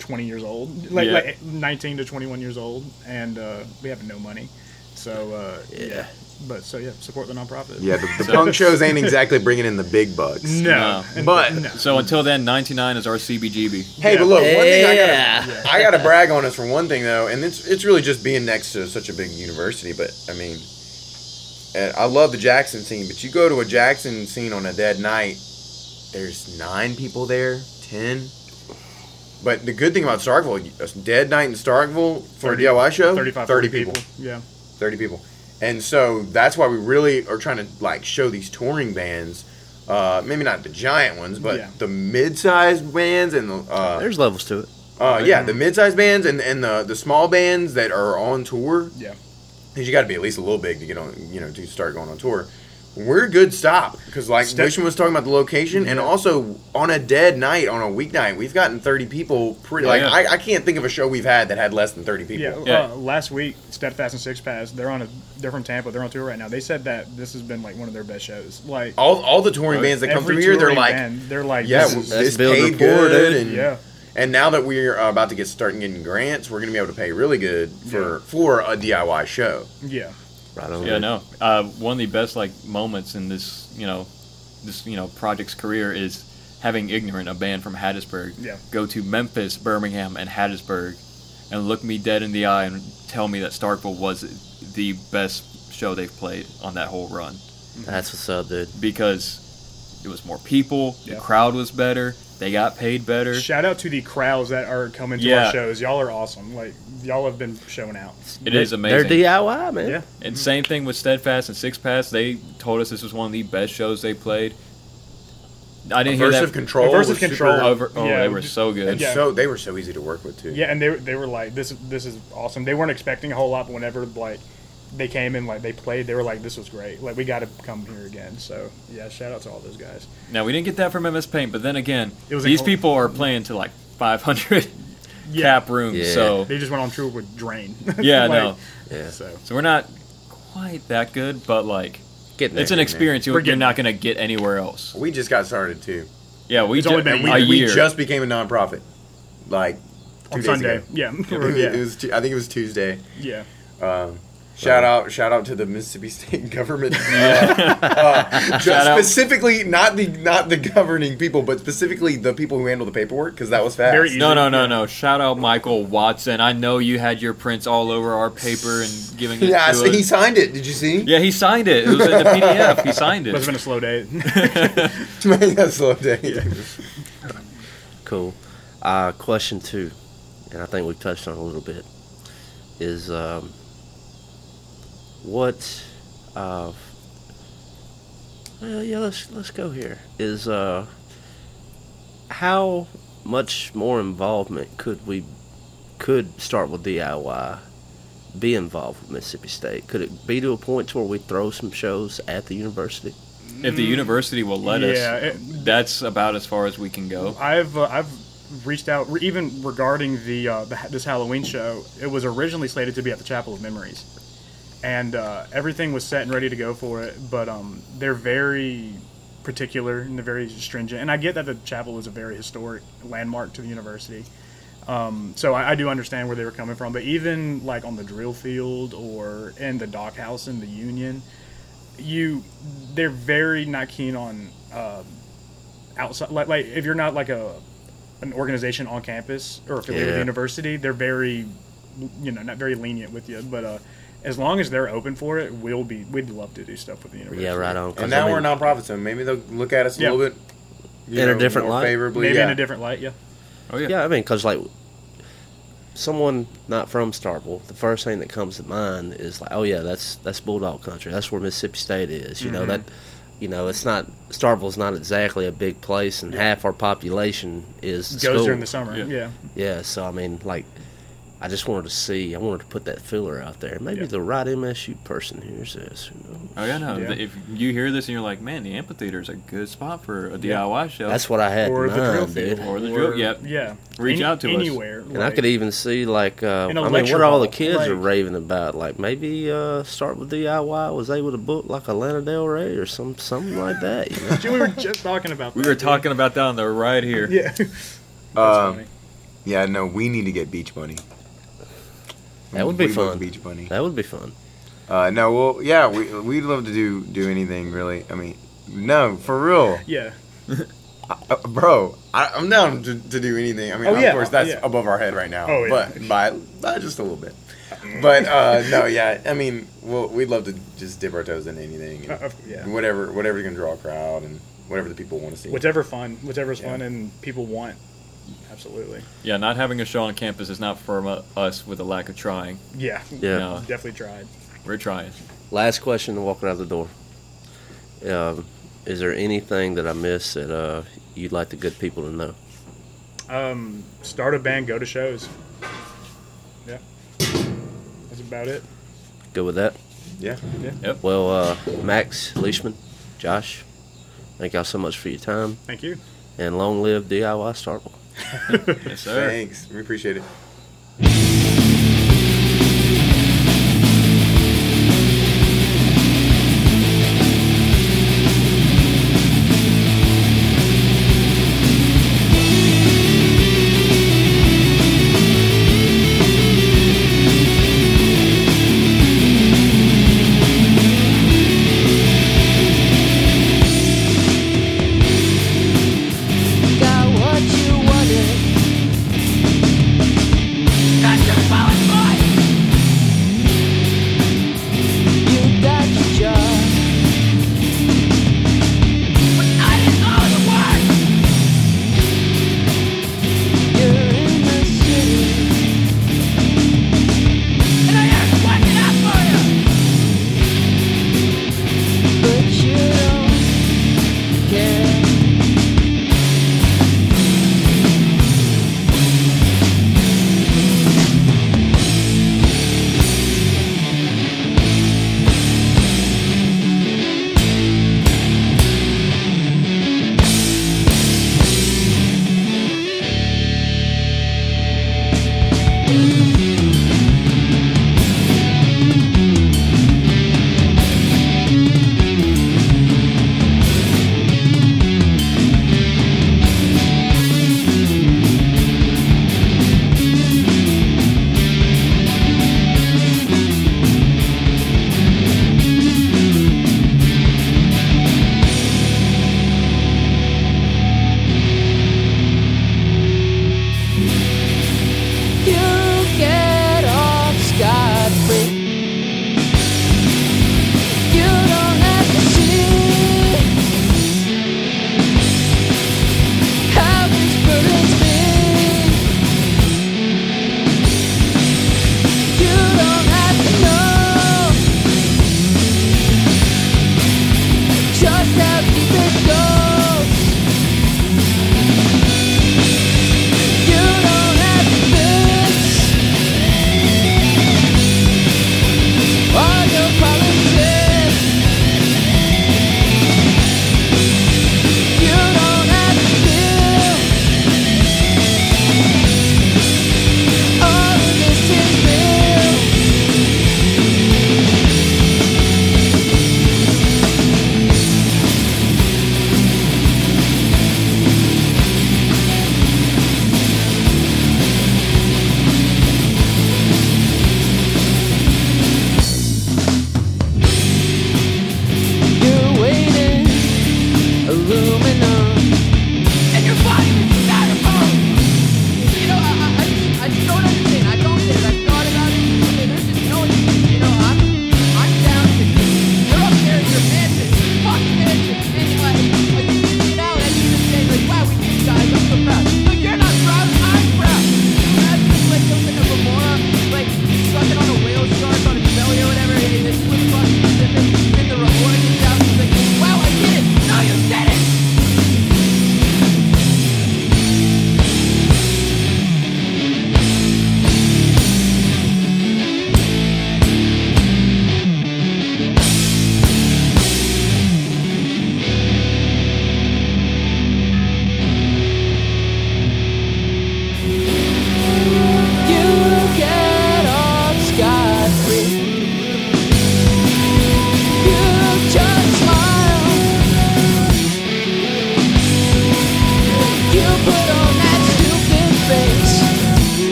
20 years old, like, Yeah. like 19 to 21 years old, and uh, we have no money. So uh, yeah. Yeah. but so yeah, support the nonprofit. Yeah, the, the <laughs> So- punk shows ain't exactly bringing in the big bucks. No, No. But- no. So until then, 99 is our CBGB. Hey, but look, one thing I gotta, I gotta <laughs> brag on us for one thing though, and it's it's really just being next to such a big university. But I mean, and I love the Jackson scene, but you go to a Jackson scene on a dead night, there's nine people there, ten. But the good thing about Starkville, a dead night in Starkville for 30 a DIY show, 35, 30 40 people. Yeah, 30 people. And so that's why we really are trying to like show these touring bands. Uh, maybe not the giant ones, but Yeah. the mid-sized bands and the uh, There's levels to it. uh, yeah, the mid-sized bands and, and the the small bands that are on tour. yeah. Because you got to be at least a little big to get on, you know, to start going on tour. We're a good stop because, like, Step- Lishman was talking about the location, and also on a dead night, on a weeknight, we've gotten thirty people. Pretty Yeah, like yeah. I, I can't think of a show we've had that had less than thirty people. Yeah, Yeah. Uh, last week, Steadfast and Six Pass, they're on a different Tampa. They're on tour right now. They said that this has been like one of their best shows. Like All, all the touring bands that come every through here, they're touring like, band, they're like, yeah, this well, is- That's this build paid rapport, good, dude. and yeah, And now that we're uh, about to get starting getting grants, we're going to be able to pay really good for for a DIY show. yeah, Right on. Yeah, no. Uh, one of the best like moments in this, you know, this you know project's career is having Ignorant, a band from Hattiesburg, Yeah. go to Memphis, Birmingham, and Hattiesburg, and look me dead in the eye and tell me that Starkville was the best show they've played on that whole run That's what's up, dude. because It was more people. Yeah. The crowd was better. They got paid better. Shout out to the crowds that are coming to Yeah. our shows. Y'all are awesome. Like y'all have been showing out. It is amazing. They're. DIY, man. Yeah. And same thing with Steadfast and Six Pass. They told us this was one of the best shows they played. I didn't hear Aversive that. control. Aversive was control. Over, oh, Yeah. they were so good. and Yeah. so they were so easy to work with too. Yeah, and they they were like, this this is awesome. They weren't expecting a whole lot, but whenever like they came and like they played, they were like, this was great. Like we got to come here again. So yeah, shout out to all those guys. Now we didn't get that from MS Paint, but then again, It was these col- people are playing to like 500 <laughs> Yeah. cap rooms. Yeah. So They just went on tour with Drain. <laughs> yeah, <laughs> Like, no. Yeah. So So we're not quite that good, but like Getting it's an experience you, We're you're not going to get anywhere else. We just got started too. Yeah, we It's only ju- We, a a we just became a nonprofit, like two on days Sunday, ago. yeah, It Or, was, yeah, it was I think it was Tuesday. yeah. Um, shout out, shout out to the Mississippi <laughs> State government. Uh, uh, <laughs> just Shout out. specifically, not the not the governing people, but specifically the people who handle the paperwork, because that was fast. Very easy. no, no, no, no. Shout out Michael Watson. I know you had your prints all over our paper and giving it Yeah, I to see, he signed it. Did you see? Yeah, he signed it. It was in the <laughs> PDF. He signed it. Must have it. been a slow day. Man, that's slow day. Yeah. Cool. Uh, question two, and I think we've touched on it a little bit, is um, what? Uh, well, yeah, let's let's go here. Is uh, how much more involvement could we could Starkville DIY? Be involved with Mississippi State. Could it be to a point to where we throw some shows at the university? If the university will let Yeah, us, it- that's about as far as we can go. I've uh, I've reached out even regarding the, uh, the this Halloween show. It was originally slated to be at the Chapel of Memories, and uh, everything was set and ready to go for it. But um, they're very particular and they're very stringent. And I get that the chapel is a very historic landmark to the university. Um, so I, I do understand where they were coming from. But even like on the drill field or in the dock house in the Union, you they're very not keen on. Um, outside like, like if you're not like a an organization on campus or affiliated with the university they're very you know not very lenient with you but uh as long as they're open for it we'll be we'd love to do stuff with the university Yeah, right on. 'cause, And now I mean, we're a nonprofit, so maybe they'll look at us a Yeah. little bit you In a different more light? favorably. maybe yeah. in a different light yeah Oh yeah. Yeah, I mean, because like someone not from Starkville, the first thing that comes to mind is like, oh yeah, that's that's Bulldog country. That's where Mississippi State is. You know Mm-hmm. that. You know, it's not Starkville's not exactly a big place, and half our population is goes school. during the summer Yeah. yeah, Yeah, so I mean, like, I just wanted to see. I wanted to put that filler out there. Maybe Yeah. the right MSU person hears this. Who knows? Oh yeah, no. Yeah. If you hear this and you're like, man, the amphitheater is a good spot for a DIY show. That's what I had or in the drill field dude. Or the drill- yep. yeah Reach Any- out to us. anywhere And I could even see like uh, In a I mean, what all the hall, kids are raving about. Like maybe uh, Starkville DIY was able to book like a Lana Del Rey or some something like that. You know? <laughs> we were just talking about we that, were dude. talking about that on the ride here. yeah <laughs> That's Um, funny. Yeah, no, we need to get Beach Bunny. That would be We love fun. Beach Bunny. that would be fun. Uh, no, well, yeah, we we'd love to do do anything really. I mean, no, for real, yeah <laughs> uh, bro. I, I'm down to, to do anything. I mean, Oh, of yeah, course, that's yeah. above our head right now. Oh, yeah. but by, by just a little bit. But uh, no, yeah, I mean, well, we'd love to just dip our toes into anything. And Uh, uh, yeah. Whatever, whatever you can draw a crowd and whatever the people want to see. whatever fun whatever's Yeah. fun and people want absolutely Yeah, not having a show on campus is not for mu- us with a lack of trying. yeah Yeah. No, definitely tried we're trying. Last question to walking out the door. Um, is there anything that I missed that uh, you'd like the good people to know? Um, start a band, go to shows. Yeah, that's about it. Good with that? yeah. yeah. Well, uh, Max Lishman, Josh, thank y'all so much for your time, Thank you. and long live DIY Starkville. <laughs> Yes, sir. Thanks. We appreciate it.